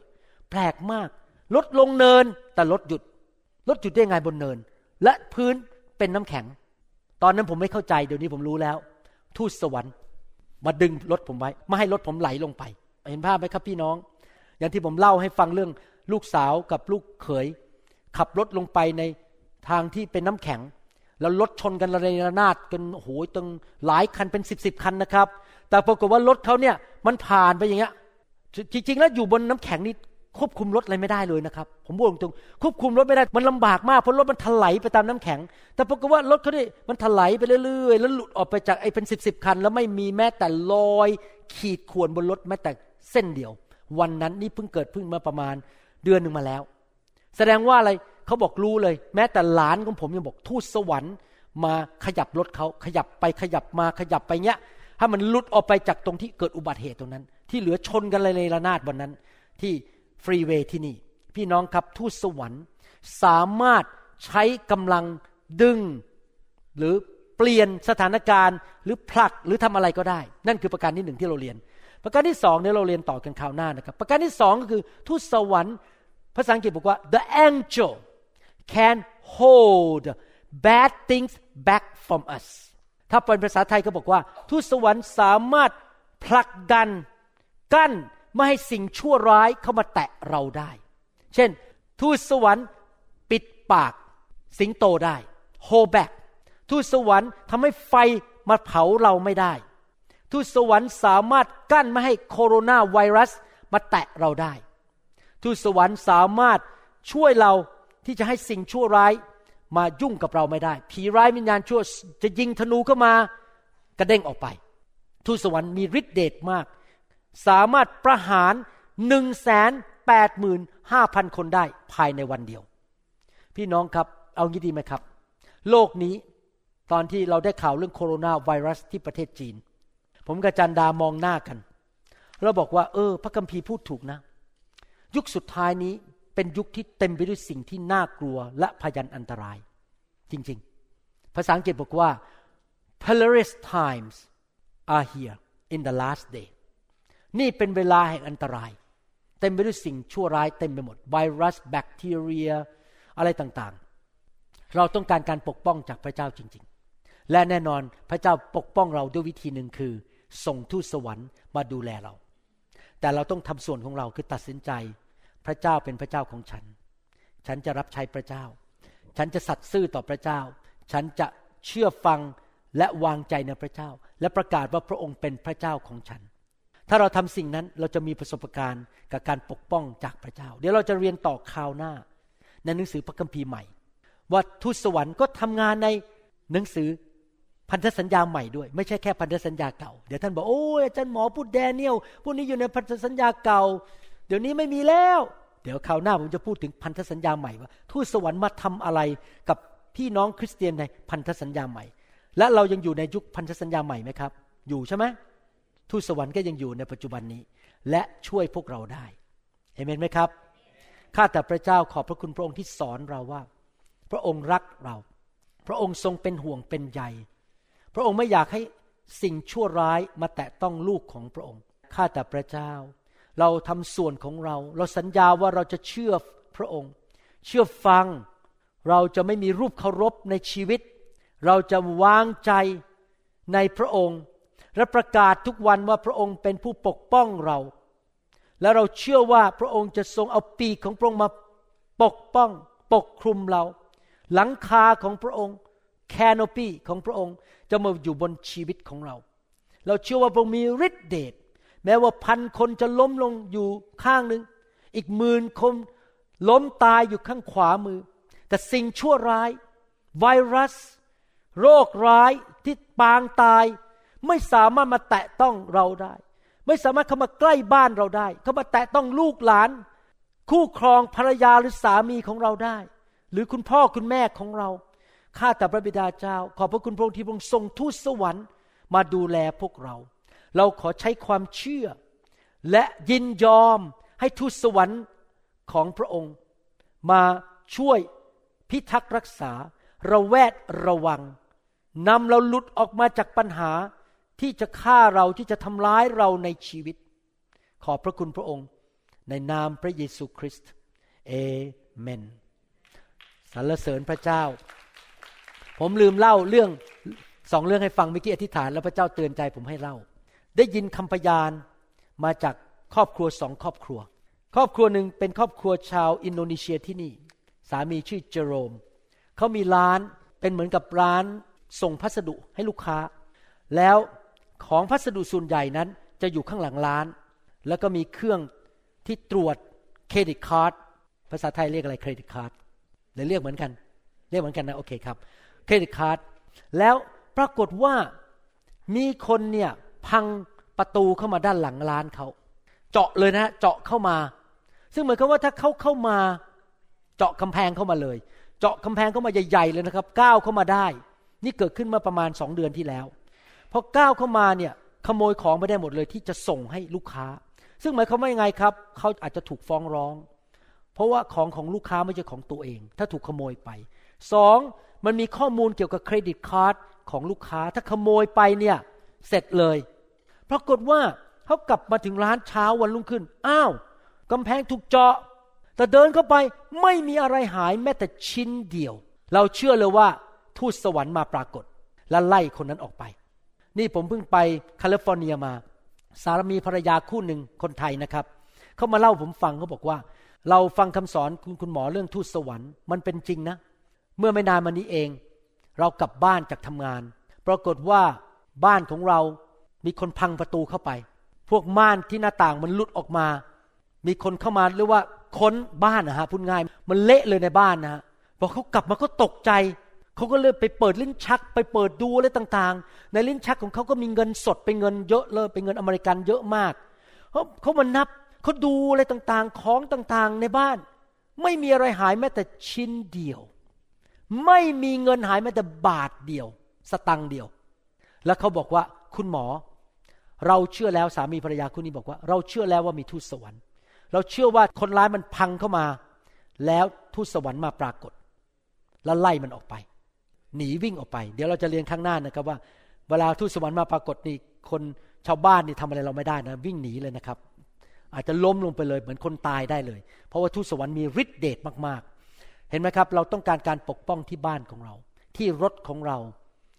Speaker 3: แปลกมากรถลงเนินแต่รถหยุดรถหยุดได้ไงบนเนิน และพื้นเป็นน้ำแข็ง ตอนนั้นผมไม่เข้าใจเดี๋ยวนี้ผมรู้แล้ว ทูตสวรรค์ มาดึงรถผมไว้ ไม่ให้รถผมไหลลงไป เห็นภาพไหมครับพี่น้อง อย่างที่ผมเล่าให้ฟังเรื่องลูกสาวกับลูกเขย ขับรถลงไปในทางที่เป็นน้ำแข็ง แล้วรถชนกันระเนระนาดกันโอ้โหตั้งหลายคันเป็นสิบสิบคันนะครับ แต่ปรากฏว่ารถเขาเนี่ยมันผ่านไปอย่างเงี้ยจริงๆแล้วอยู่บนน้ำแข็งนี่ ควบคุมรถอะไรไม่ได้เลยนะครับ ผมบอกตรงๆควบคุมรถไม่ได้มันลำบากมากเพราะรถมันถลายไปตามน้ำแข็ง แต่ปรากฏว่ารถเขาเนี่ยมันถลายไปเรื่อยๆ แล้วหลุดออกไปจากไอ้เป็นสิบสิบคัน แล้วไม่มีแม้แต่รอย ขีดข่วนบนรถแม้แต่เส้นเดียว วันนั้นนี่เพิ่งเกิดเพิ่งมาประมาณเดือนหนึ่งมาแล้ว แสดงว่าอะไรเขาบอกรู้เลย แม้แต่หลานของผมยังบอกทูตสวรรค์ มาขยับรถเขาขยับไปขยับมาขยับไปเนี้ยถ้ามันหลุดออกไปจากตรงที่เกิดอุบัติเหตุตรงนั้น ที่เหลือชนกันเลยในระนาดวันนั้นที่ ฟรีเวย์ที่นี่ พี่น้องครับทูตสวรรค์สามารถใช้กำลังดึง หรือเปลี่ยนสถานการณ์ หรือผลักหรือทำอะไรก็ได้ นั่นคือประการที่หนึ่งที่เราเรียน ประการที่สองเนี่ยเราเรียนต่อกันคราวหน้านะครับ ประการที่สองก็คือทูตสวรรค์ภาษาอังกฤษบอกว่า the angel can hold bad things back from us ถ้าเป็นภาษาไทยก็บอกว่า ทูตสวรรค์สามารถผลักดันกั้น ไม่ให้สิ่งชั่วร้ายเข้ามาแตะเราได้ เช่น ทูตสวรรค์ปิดปากสิงโตได้ hold back ทูตสวรรค์ทำให้ไฟมาเผาเราไม่ได้ ทูตสวรรค์สามารถกั้นไม่ให้โคโรนาไวรัสมาแตะเราได้ ทูตสวรรค์สามารถช่วยเราที่จะให้สิ่งชั่วร้ายมายุ่งกับเราไม่ได้ ผีร้ายวิญญาณชั่วจะยิงธนูเข้ามากระเด้งออกไป ทูตสวรรค์มีฤทธิเดชมาก สามารถประหารหนึ่งแสนแปดหมื่นห้าพันคนได้ภายในวันเดียว พี่น้องครับเอางี้ดีไหมครับ โลกนี้ตอนที่เราได้ข่าวเรื่องโคโรนาไวรัสที่ประเทศจีน ผมกับจันดามองหน้ากัน เราบอกว่า เออ พระคัมภีร์พูดถูกนะ ยุคสุดท้ายนี้เป็นยุคที่เต็มไปด้วยสิ่งที่น่ากลัวและพยันอันตราย จริง ๆ ภาษาอังกฤษบอกว่า perilous times are here in the last day นี่เป็นเวลาแห่งอันตราย เต็มไปด้วยสิ่งชั่วร้ายเต็มไปหมด ไวรัส แบคทีเรีย อะไรต่างๆ เราต้องการการปกป้องจากพระเจ้าจริง ๆ และแน่นอนพระเจ้าปกป้องเราด้วยวิธีหนึ่งคือ ส่งทูตสวรรค์มาดูแลเรา แต่เราต้องทำส่วนของเราคือตัดสินใจ พระเจ้าเป็นพระเจ้าของฉัน ฉันจะรับใช้พระเจ้า ฉันจะสัตย์ซื่อต่อพระเจ้า ฉันจะเชื่อฟังและวางใจในพระเจ้า และประกาศว่าพระองค์เป็นพระเจ้าของฉัน ถ้าเราทำสิ่งนั้นเราจะมีประสบการณ์กับการปกป้องจากพระเจ้า เดี๋ยวเราจะเรียนต่อคราวหน้า ในหนังสือพระคัมภีร์ใหม่ ว่าทูตสวรรค์ก็ทำงานในหนังสือพันธสัญญาใหม่ด้วย ไม่ใช่แค่พันธสัญญาเก่า เดี๋ยวท่านบอกโอ้ยอาจารย์หมอพูดแดเนียลพวกนี้อยู่ในพันธสัญญาเก่า เดี๋ยวนี้ไม่มีแล้ว เดี๋ยวคราวหน้าผมจะพูดถึงพันธสัญญาใหม่ว่าทูตสวรรค์มาทำอะไรกับพี่น้องคริสเตียนในพันธสัญญาใหม่ และเรายังอยู่ในยุคพันธสัญญาใหม่ไหมครับ อยู่ใช่ไหม ทูตสวรรค์ก็ยังอยู่ในปัจจุบันนี้ และช่วยพวกเราได้เห็นไหมครับข้าแต่พระเจ้าขอบพระคุณพระองค์ที่สอนเราว่า พระองค์รักเรา พระองค์ทรงเป็นห่วงเป็นใยพระองค์ไม่อยากให้สิ่งชั่วร้ายมาแตะต้องลูกของพระองค์ข้าแต่พระเจ้า เราทำส่วนของเรา เราสัญญาว่าเราจะเชื่อพระองค์ เชื่อฟัง เราจะไม่มีรูปเคารพในชีวิต เราจะวางใจในพระองค์ และประกาศทุกวันว่าพระองค์เป็นผู้ปกป้องเรา และเราเชื่อว่าพระองค์จะทรงเอาปีกของพระองค์มาปกป้อง ปกคลุมเรา หลังคาของพระองค์แคนโนปีของพระองค์จะมาอยู่บนชีวิตของเรา เราเชื่อว่าพระองค์มีฤทธิเดชแม้ว่าพันคนจะล้มลงอยู่ข้างหนึ่ง อีกหมื่นคนล้มตายอยู่ข้างขวามือ แต่สิ่งชั่วร้าย ไวรัส โรคร้ายที่ปางตาย ไม่สามารถมาแตะต้องเราได้ ไม่สามารถเข้ามาใกล้บ้านเราได้ เข้ามาแตะต้องลูกหลาน คู่ครองภรรยาหรือสามีของเราได้ หรือคุณพ่อคุณแม่ของเราข้าแต่พระบิดาเจ้า ขอบพระคุณพระองค์ที่พระองค์ทรงทูตสวรรค์มาดูแลพวกเรา เราขอใช้ความเชื่อ และยินยอมให้ทูตสวรรค์ของพระองค์ มาช่วยพิทักษ์รักษา ระแวดระวังนำเราหลุดออกมาจากปัญหา ที่จะฆ่าเราที่จะทำร้ายเราในชีวิต ขอบพระคุณพระองค์ ในนามพระเยซูคริสต์เอเมนสรรเสริญพระเจ้า ผมลืมเล่าเรื่องสองเรื่องให้ฟังเมื่อกี้อธิษฐาน แล้วพระเจ้าเตือนใจผมให้เล่า ได้ยินคำพยานมาจากครอบครัวสองครอบครัว ครอบครัวหนึ่งเป็นครอบครัวชาวอินโดนีเซียที่นี่ สามีชื่อเจอโรม เขามีร้านเป็นเหมือนกับร้านส่งพัสดุให้ลูกค้า แล้ว ของพัสดุส่วนใหญ่นั้นจะอยู่ข้างหลังร้าน แล้วก็มีเครื่องที่ตรวจ credit card ภาษาไทยเรียกอะไร credit card หรือเรียกเหมือนกัน เรียกเหมือนกันนะโอเคครับ credit card แล้วปรากฏว่ามีคนเนี่ยพังประตูเข้ามาด้านหลังร้านเขาเจาะเลยนะเจาะเข้ามา ซึ่งเหมือนกับว่าถ้าเขาเข้ามาเจาะกำแพงเข้ามาเลย เจาะกำแพงเข้ามาใหญ่ๆเลยนะครับก้าวเข้ามาได้ นี่เกิดขึ้นมาประมาณสองเดือนที่แล้ว พอก้าวเข้ามาเนี่ยขโมยของไปได้หมดเลยที่จะส่งให้ลูกค้า ซึ่งหมายความว่ายังไงครับเขาอาจจะถูกฟ้องร้อง เพราะว่าของของลูกค้าไม่ใช่ของตัวเอง ถ้าถูกขโมยไปสองมันมีข้อมูลเกี่ยวกับเครดิตการ์ดของลูกค้า ถ้าขโมยไปเนี่ยเสร็จเลยปรากฏว่าเขากลับมาถึงร้านเช้าวันรุ่งขึ้น อ้าวกำแพงถูกเจาะ แต่เดินเข้าไปไม่มีอะไรหายแม้แต่ชิ้นเดียว เราเชื่อเลยว่าทูตสวรรค์มาปรากฏ และไล่คนนั้นออกไป นี่ผมเพิ่งไปแคลิฟอร์เนียมา สารมีภรรยาคู่หนึ่งคนไทยนะครับเขามาเล่าผมฟังเขาบอกว่า เราฟังคำสอนคุณคุณหมอเรื่องทูตสวรรค์มันเป็นจริงนะ เมื่อไม่นานมานี้เอง เรากลับบ้านจากทำงาน ปรากฏว่าบ้านของเรามีคนพังประตูเข้าไป พวกม่านที่หน้าต่างมันลุดออกมา มีคนเข้ามาหรือว่าค้นบ้านนะฮะพูดง่าย มันเละเลยในบ้านนะฮะพอเขากลับมาก็ตกใจ เขาก็เลยไปเปิดลิ้นชัก ไปเปิดดูอะไรต่างๆ ในลิ้นชักของเขาก็มีเงินสดเป็นเงินเยอะเลยเป็นเงินอเมริกันเยอะมากเขาเขามานับเขาดูอะไรต่างๆของต่างๆในบ้าน ไม่มีอะไรหายแม้แต่ชิ้นเดียว ไม่มีเงินหายแม้แต่บาทเดียว สตังค์เดียว แล้วเขาบอกว่าคุณหมอ เราเชื่อแล้วสามีภรรยาคู่นี้บอกว่า เราเชื่อแล้วว่ามีทูตสวรรค์ เราเชื่อว่าคนร้ายมันพังเข้ามา แล้วทูตสวรรค์มาปรากฏ แล้วไล่มันออกไป หนีวิ่งออกไป เดี๋ยวเราจะเรียนข้างหน้านะครับว่า เวลาทูตสวรรค์มาปรากฏนี่คนชาวบ้านนี่ทำอะไรเราไม่ได้นะวิ่งหนีเลยนะครับ อาจจะล้มลงไปเลยเหมือนคนตายได้เลย เพราะว่าทูตสวรรค์มีฤทธิเดชมากๆ เห็นไหมครับ เราต้องการการปกป้องที่บ้านของเรา ที่รถของเรา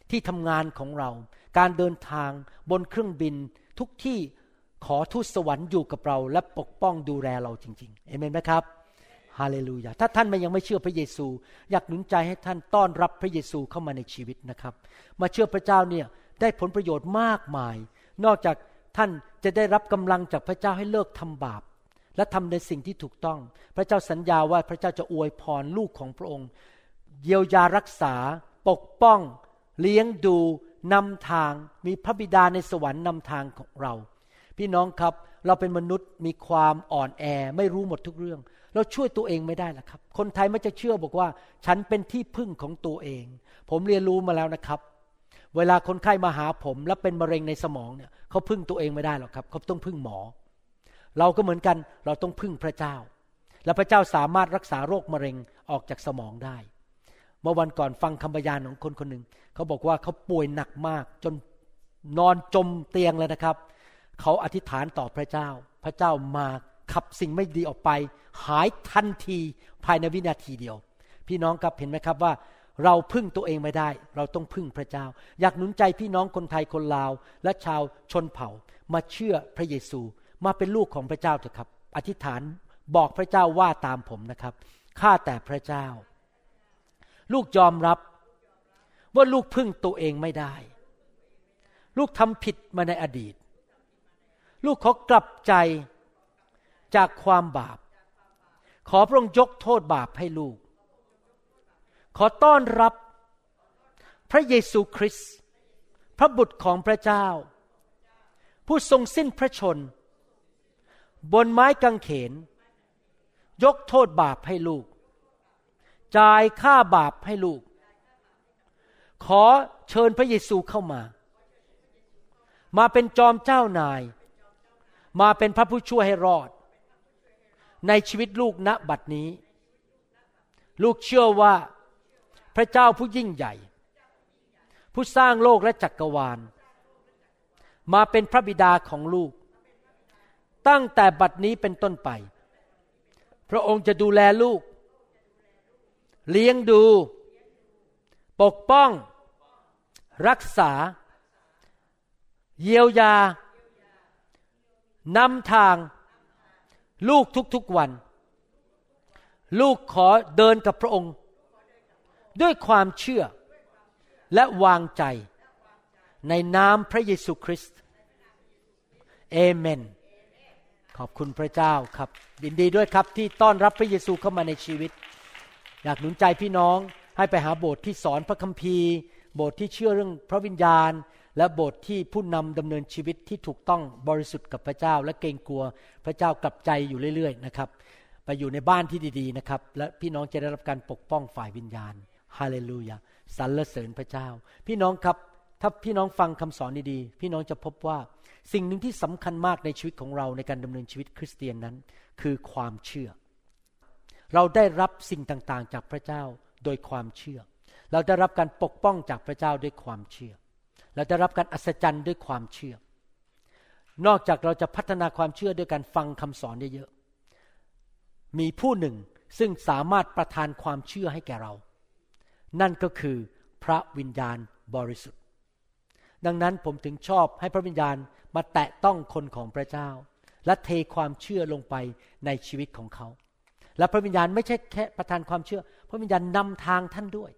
Speaker 3: ที่ทำงานของเรา การเดินทางบนเครื่องบินทุกที่ขอทูตสวรรค์อยู่กับเรา และปกป้องดูแลเราจริงๆเอเมนไหมครับ ฮาเลลูยา ถ้าท่านยังไม่เชื่อพระเยซู อยากหนุนใจให้ท่านต้อนรับพระเยซูเข้ามาในชีวิตนะครับ มาเชื่อพระเจ้าเนี่ยได้ผลประโยชน์มากมาย นอกจากท่านจะได้รับกำลังจากพระเจ้าให้เลิกทำบาป และทำในสิ่งที่ถูกต้อง พระเจ้าสัญญาว่าพระเจ้าจะอวยพรลูกของพระองค์ เยียวยารักษา ปกป้อง เลี้ยงดูนำทาง มีพระบิดาในสวรรค์นำทางของเรา พี่น้องครับเราเป็นมนุษย์มีความอ่อนแอไม่รู้หมดทุกเรื่อง เราช่วยตัวเองไม่ได้ละครับ คนไทยไม่จะเชื่อบอกว่า ฉันเป็นที่พึ่งของตัวเอง ผมเรียนรู้มาแล้วนะครับ เวลาคนไข้มาหาผม แล้วเป็นมะเร็งในสมองเนี่ยเขาพึ่งตัวเองไม่ได้หรอกครับ เขาต้องพึ่งหมอ เราก็เหมือนกันเราต้องพึ่งพระเจ้า และพระเจ้าสามารถรักษาโรคมะเร็งออกจากสมองได้ เมื่อวันก่อนฟังคำบรรยายของคนคนหนึ่งเขาบอกว่าเขาป่วยหนักมาก จนนอนจมเตียงเลยนะครับ เขาอธิษฐานต่อพระเจ้า พระเจ้ามา ขับสิ่งไม่ดีออกไป หายทันทีภายในวินาทีเดียว พี่น้องครับเห็นไหมครับว่า เราพึ่งตัวเองไม่ได้ เราต้องพึ่งพระเจ้า อยากหนุนใจพี่น้องคนไทยคนลาว และชาวชนเผ่า มาเชื่อพระเยซู มาเป็นลูกของพระเจ้าเถอะครับ อธิษฐานบอกพระเจ้าว่าตามผมนะครับข้าแต่พระเจ้า ลูกยอมรับว่าลูกพึ่งตัวเองไม่ได้ ลูกทำผิดมาในอดีต ลูกขอกลับใจ จากความบาป ขอพระองค์ยกโทษบาปให้ลูก ขอต้อนรับพระเยซูคริสต์พระบุตรของพระเจ้า ผู้ทรงสิ้นพระชน บนไม้กางเขน ยกโทษบาปให้ลูก จ่ายค่าบาปให้ลูก ขอเชิญพระเยซูเข้ามา มาเป็นจอมเจ้านาย มาเป็นพระผู้ช่วยให้รอด ในชีวิตลูกณบัดนี้ ลูกเชื่อว่าพระเจ้าผู้ยิ่งใหญ่ ผู้สร้างโลกและจักรวาล มาเป็นพระบิดาของลูก ตั้งแต่บัดนี้เป็นต้นไป พระองค์จะดูแลลูก เลี้ยงดู ปกป้อง รักษา เยียวยานำทาง ลูกทุกๆวัน ลูกขอเดินกับพระองค์ ด้วยความเชื่อและวางใจในนามพระเยซูคริสต์เอเมน ขอบคุณพระเจ้าครับยินดีด้วยครับที่ต้อนรับพระเยซูเข้ามาในชีวิต อยากหนุนใจพี่น้องให้ไปหาโบสถ์ที่สอนพระคัมภีร์ โบสถ์ที่เชื่อเรื่องพระวิญญาณ และโบสถ์ที่ผู้นำดำเนินชีวิตที่ถูกต้องบริสุทธิ์กับพระเจ้า และเกรงกลัวพระเจ้ากลับใจอยู่เรื่อยๆนะครับไปอยู่ในบ้านที่ดีๆนะครับ และพี่น้องจะได้รับการปกป้องฝ่ายวิญญาณฮาเลลูยาสรรเสริญพระเจ้า พี่น้องครับถ้าพี่น้องฟังคำสอนดีๆ พี่น้องจะพบว่าสิ่งหนึ่งที่สำคัญมากในชีวิตของเราในการดำเนินชีวิตคริสเตียนนั้น คือความเชื่อ เราได้รับสิ่งต่างๆ จากพระเจ้าโดยความเชื่อ เราได้รับการปกป้องจากพระเจ้าด้วยความเชื่อ เราได้รับการอัศจรรย์ด้วยความเชื่อ นอกจากเราจะพัฒนาความเชื่อด้วยการฟังคำสอนเยอะๆมีผู้หนึ่งซึ่งสามารถประทานความเชื่อให้แก่เรา นั่นก็คือพระวิญญาณบริสุทธิ์ ดังนั้นผมถึงชอบให้พระวิญญาณมาแตะต้องคนของพระเจ้า และเทความเชื่อลงไปในชีวิตของเขา และพระวิญญาณไม่ใช่แค่ประทานความเชื่อ พระวิญญาณนำทางท่านด้วย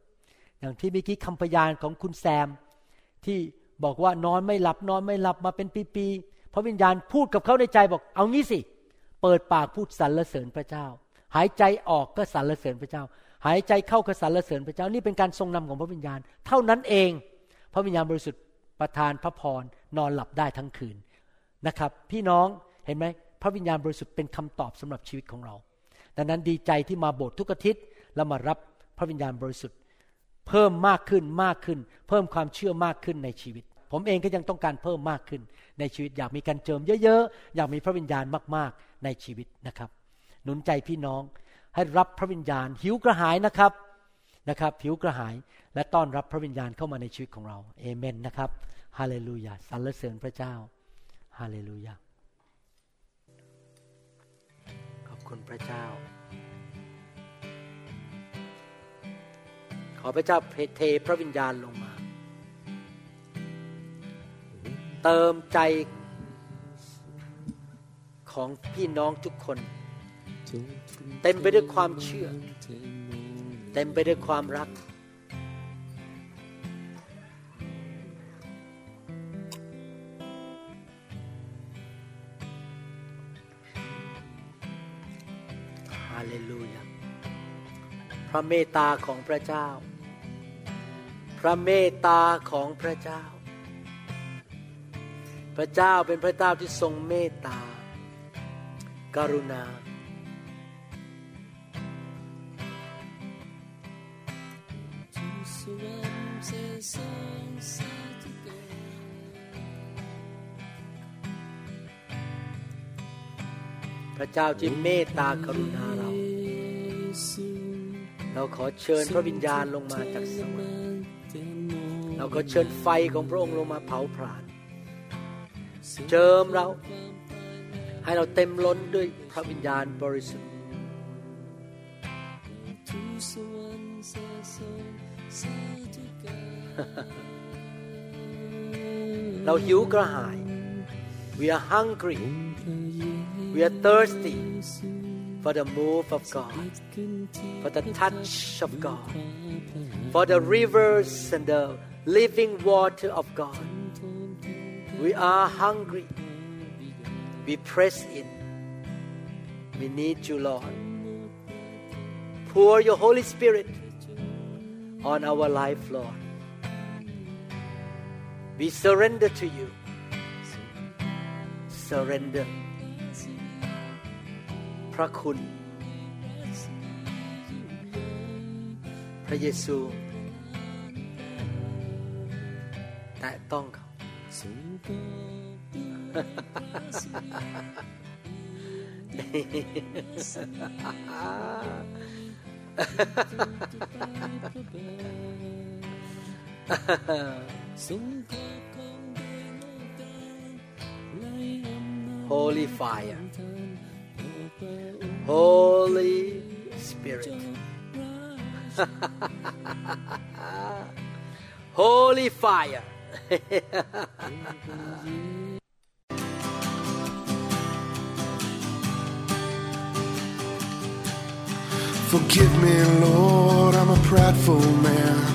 Speaker 3: อย่างที่เมื่อกี้คำพยานของคุณแซม ที่บอกว่านอนไม่หลับนอนไม่หลับมาเป็นปีๆพระวิญญาณพูดกับเขาในใจบอกเอางี้สิ เปิดปากพูดสรรเสริญพระเจ้า หายใจออกก็สรรเสริญพระเจ้า หายใจเข้าก็สรรเสริญพระเจ้านี่เป็นการทรงนำของพระวิญญาณ เท่านั้นเอง พระวิญญาณบริสุทธิ์ประทานพระพรนอนหลับได้ทั้งคืนนะครับ พี่น้องเห็นไหมพระวิญญาณบริสุทธิ์เป็นคำตอบสำหรับชีวิตของเรา ดังนั้นดีใจที่มาโบสถ์ทุกอาทิตย์แล้วมารับพระวิญญาณบริสุทธิ์ เพิ่มมากขึ้นมากขึ้น เพิ่มความเชื่อมากขึ้นในชีวิต ผมเองก็ยังต้องการเพิ่มมากขึ้น ในชีวิตอยากมีการเจิมเยอะๆ อยากมีพระวิญญาณมากๆ ในชีวิตนะครับ หนุนใจพี่น้องให้รับพระวิญญาณ หิวกระหายนะครับนะครับ หิวกระหายและต้อนรับพระวิญญาณเข้ามาในชีวิตของเราเอเมนนะครับฮาเลลูยาสรรเสริญพระเจ้าฮาเลลูยาขอบคุณพระเจ้า อพระเจ้าเทพระวิญญาณลงมา เติมใจของพี่น้องทุกคน เต็มไปด้วยความเชื่อ เต็มไปด้วยความรัก ฮาเลลูยา พระเมตตาของพระเจ้า ระเมตตาของพระเจ้า พระเจ้าเป็นพระเจ้าที่ทรงเมตตากรุณา พระเจ้าที่เมตตากรุณาเรา เราขอเชิญพระวิญญาณลงมาจากสวรรค์ เราก็เชิญไฟของพระองค์ลงมาเผาผลาญเจิมเรา ให้เราเต็มล้นด้วยพระวิญญาณบริสุทธิ์เราหิวกระหาย we are hungry we are thirsty for the move of God for the touch of God for the rivers and the living water of God. We are hungry. We press in. We need you Lord. Pour your Holy Spirit on our life Lord. We surrender to you. Surrender พระคุณ พระเยซู แต่ต้องเขา Holy fire Holy Spirit [LAUGHS] Holy fire [LAUGHS]
Speaker 2: Forgive me, Lord, I'm a prideful man.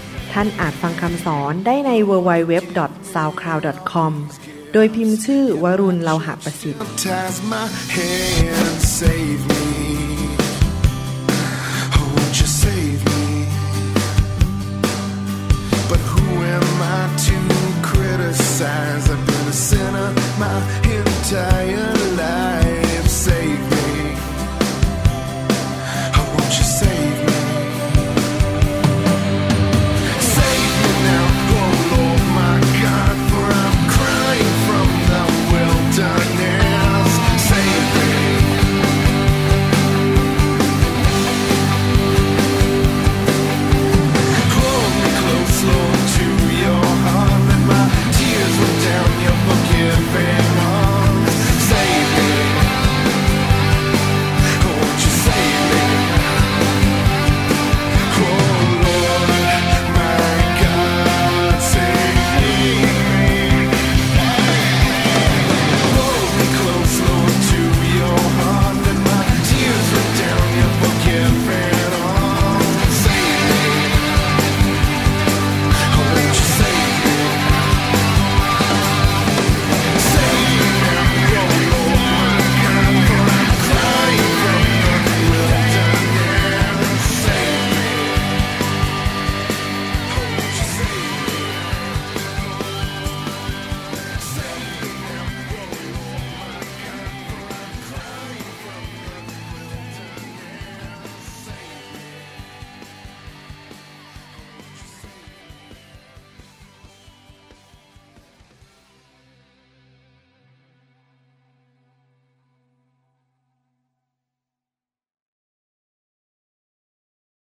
Speaker 1: ท่านอาจฟังคำสอนได้ใน www.soundcloud.com โดยพิมพ์ชื่อวรุณเลาหะประสิทธิ์
Speaker 2: I'm a sinner my entire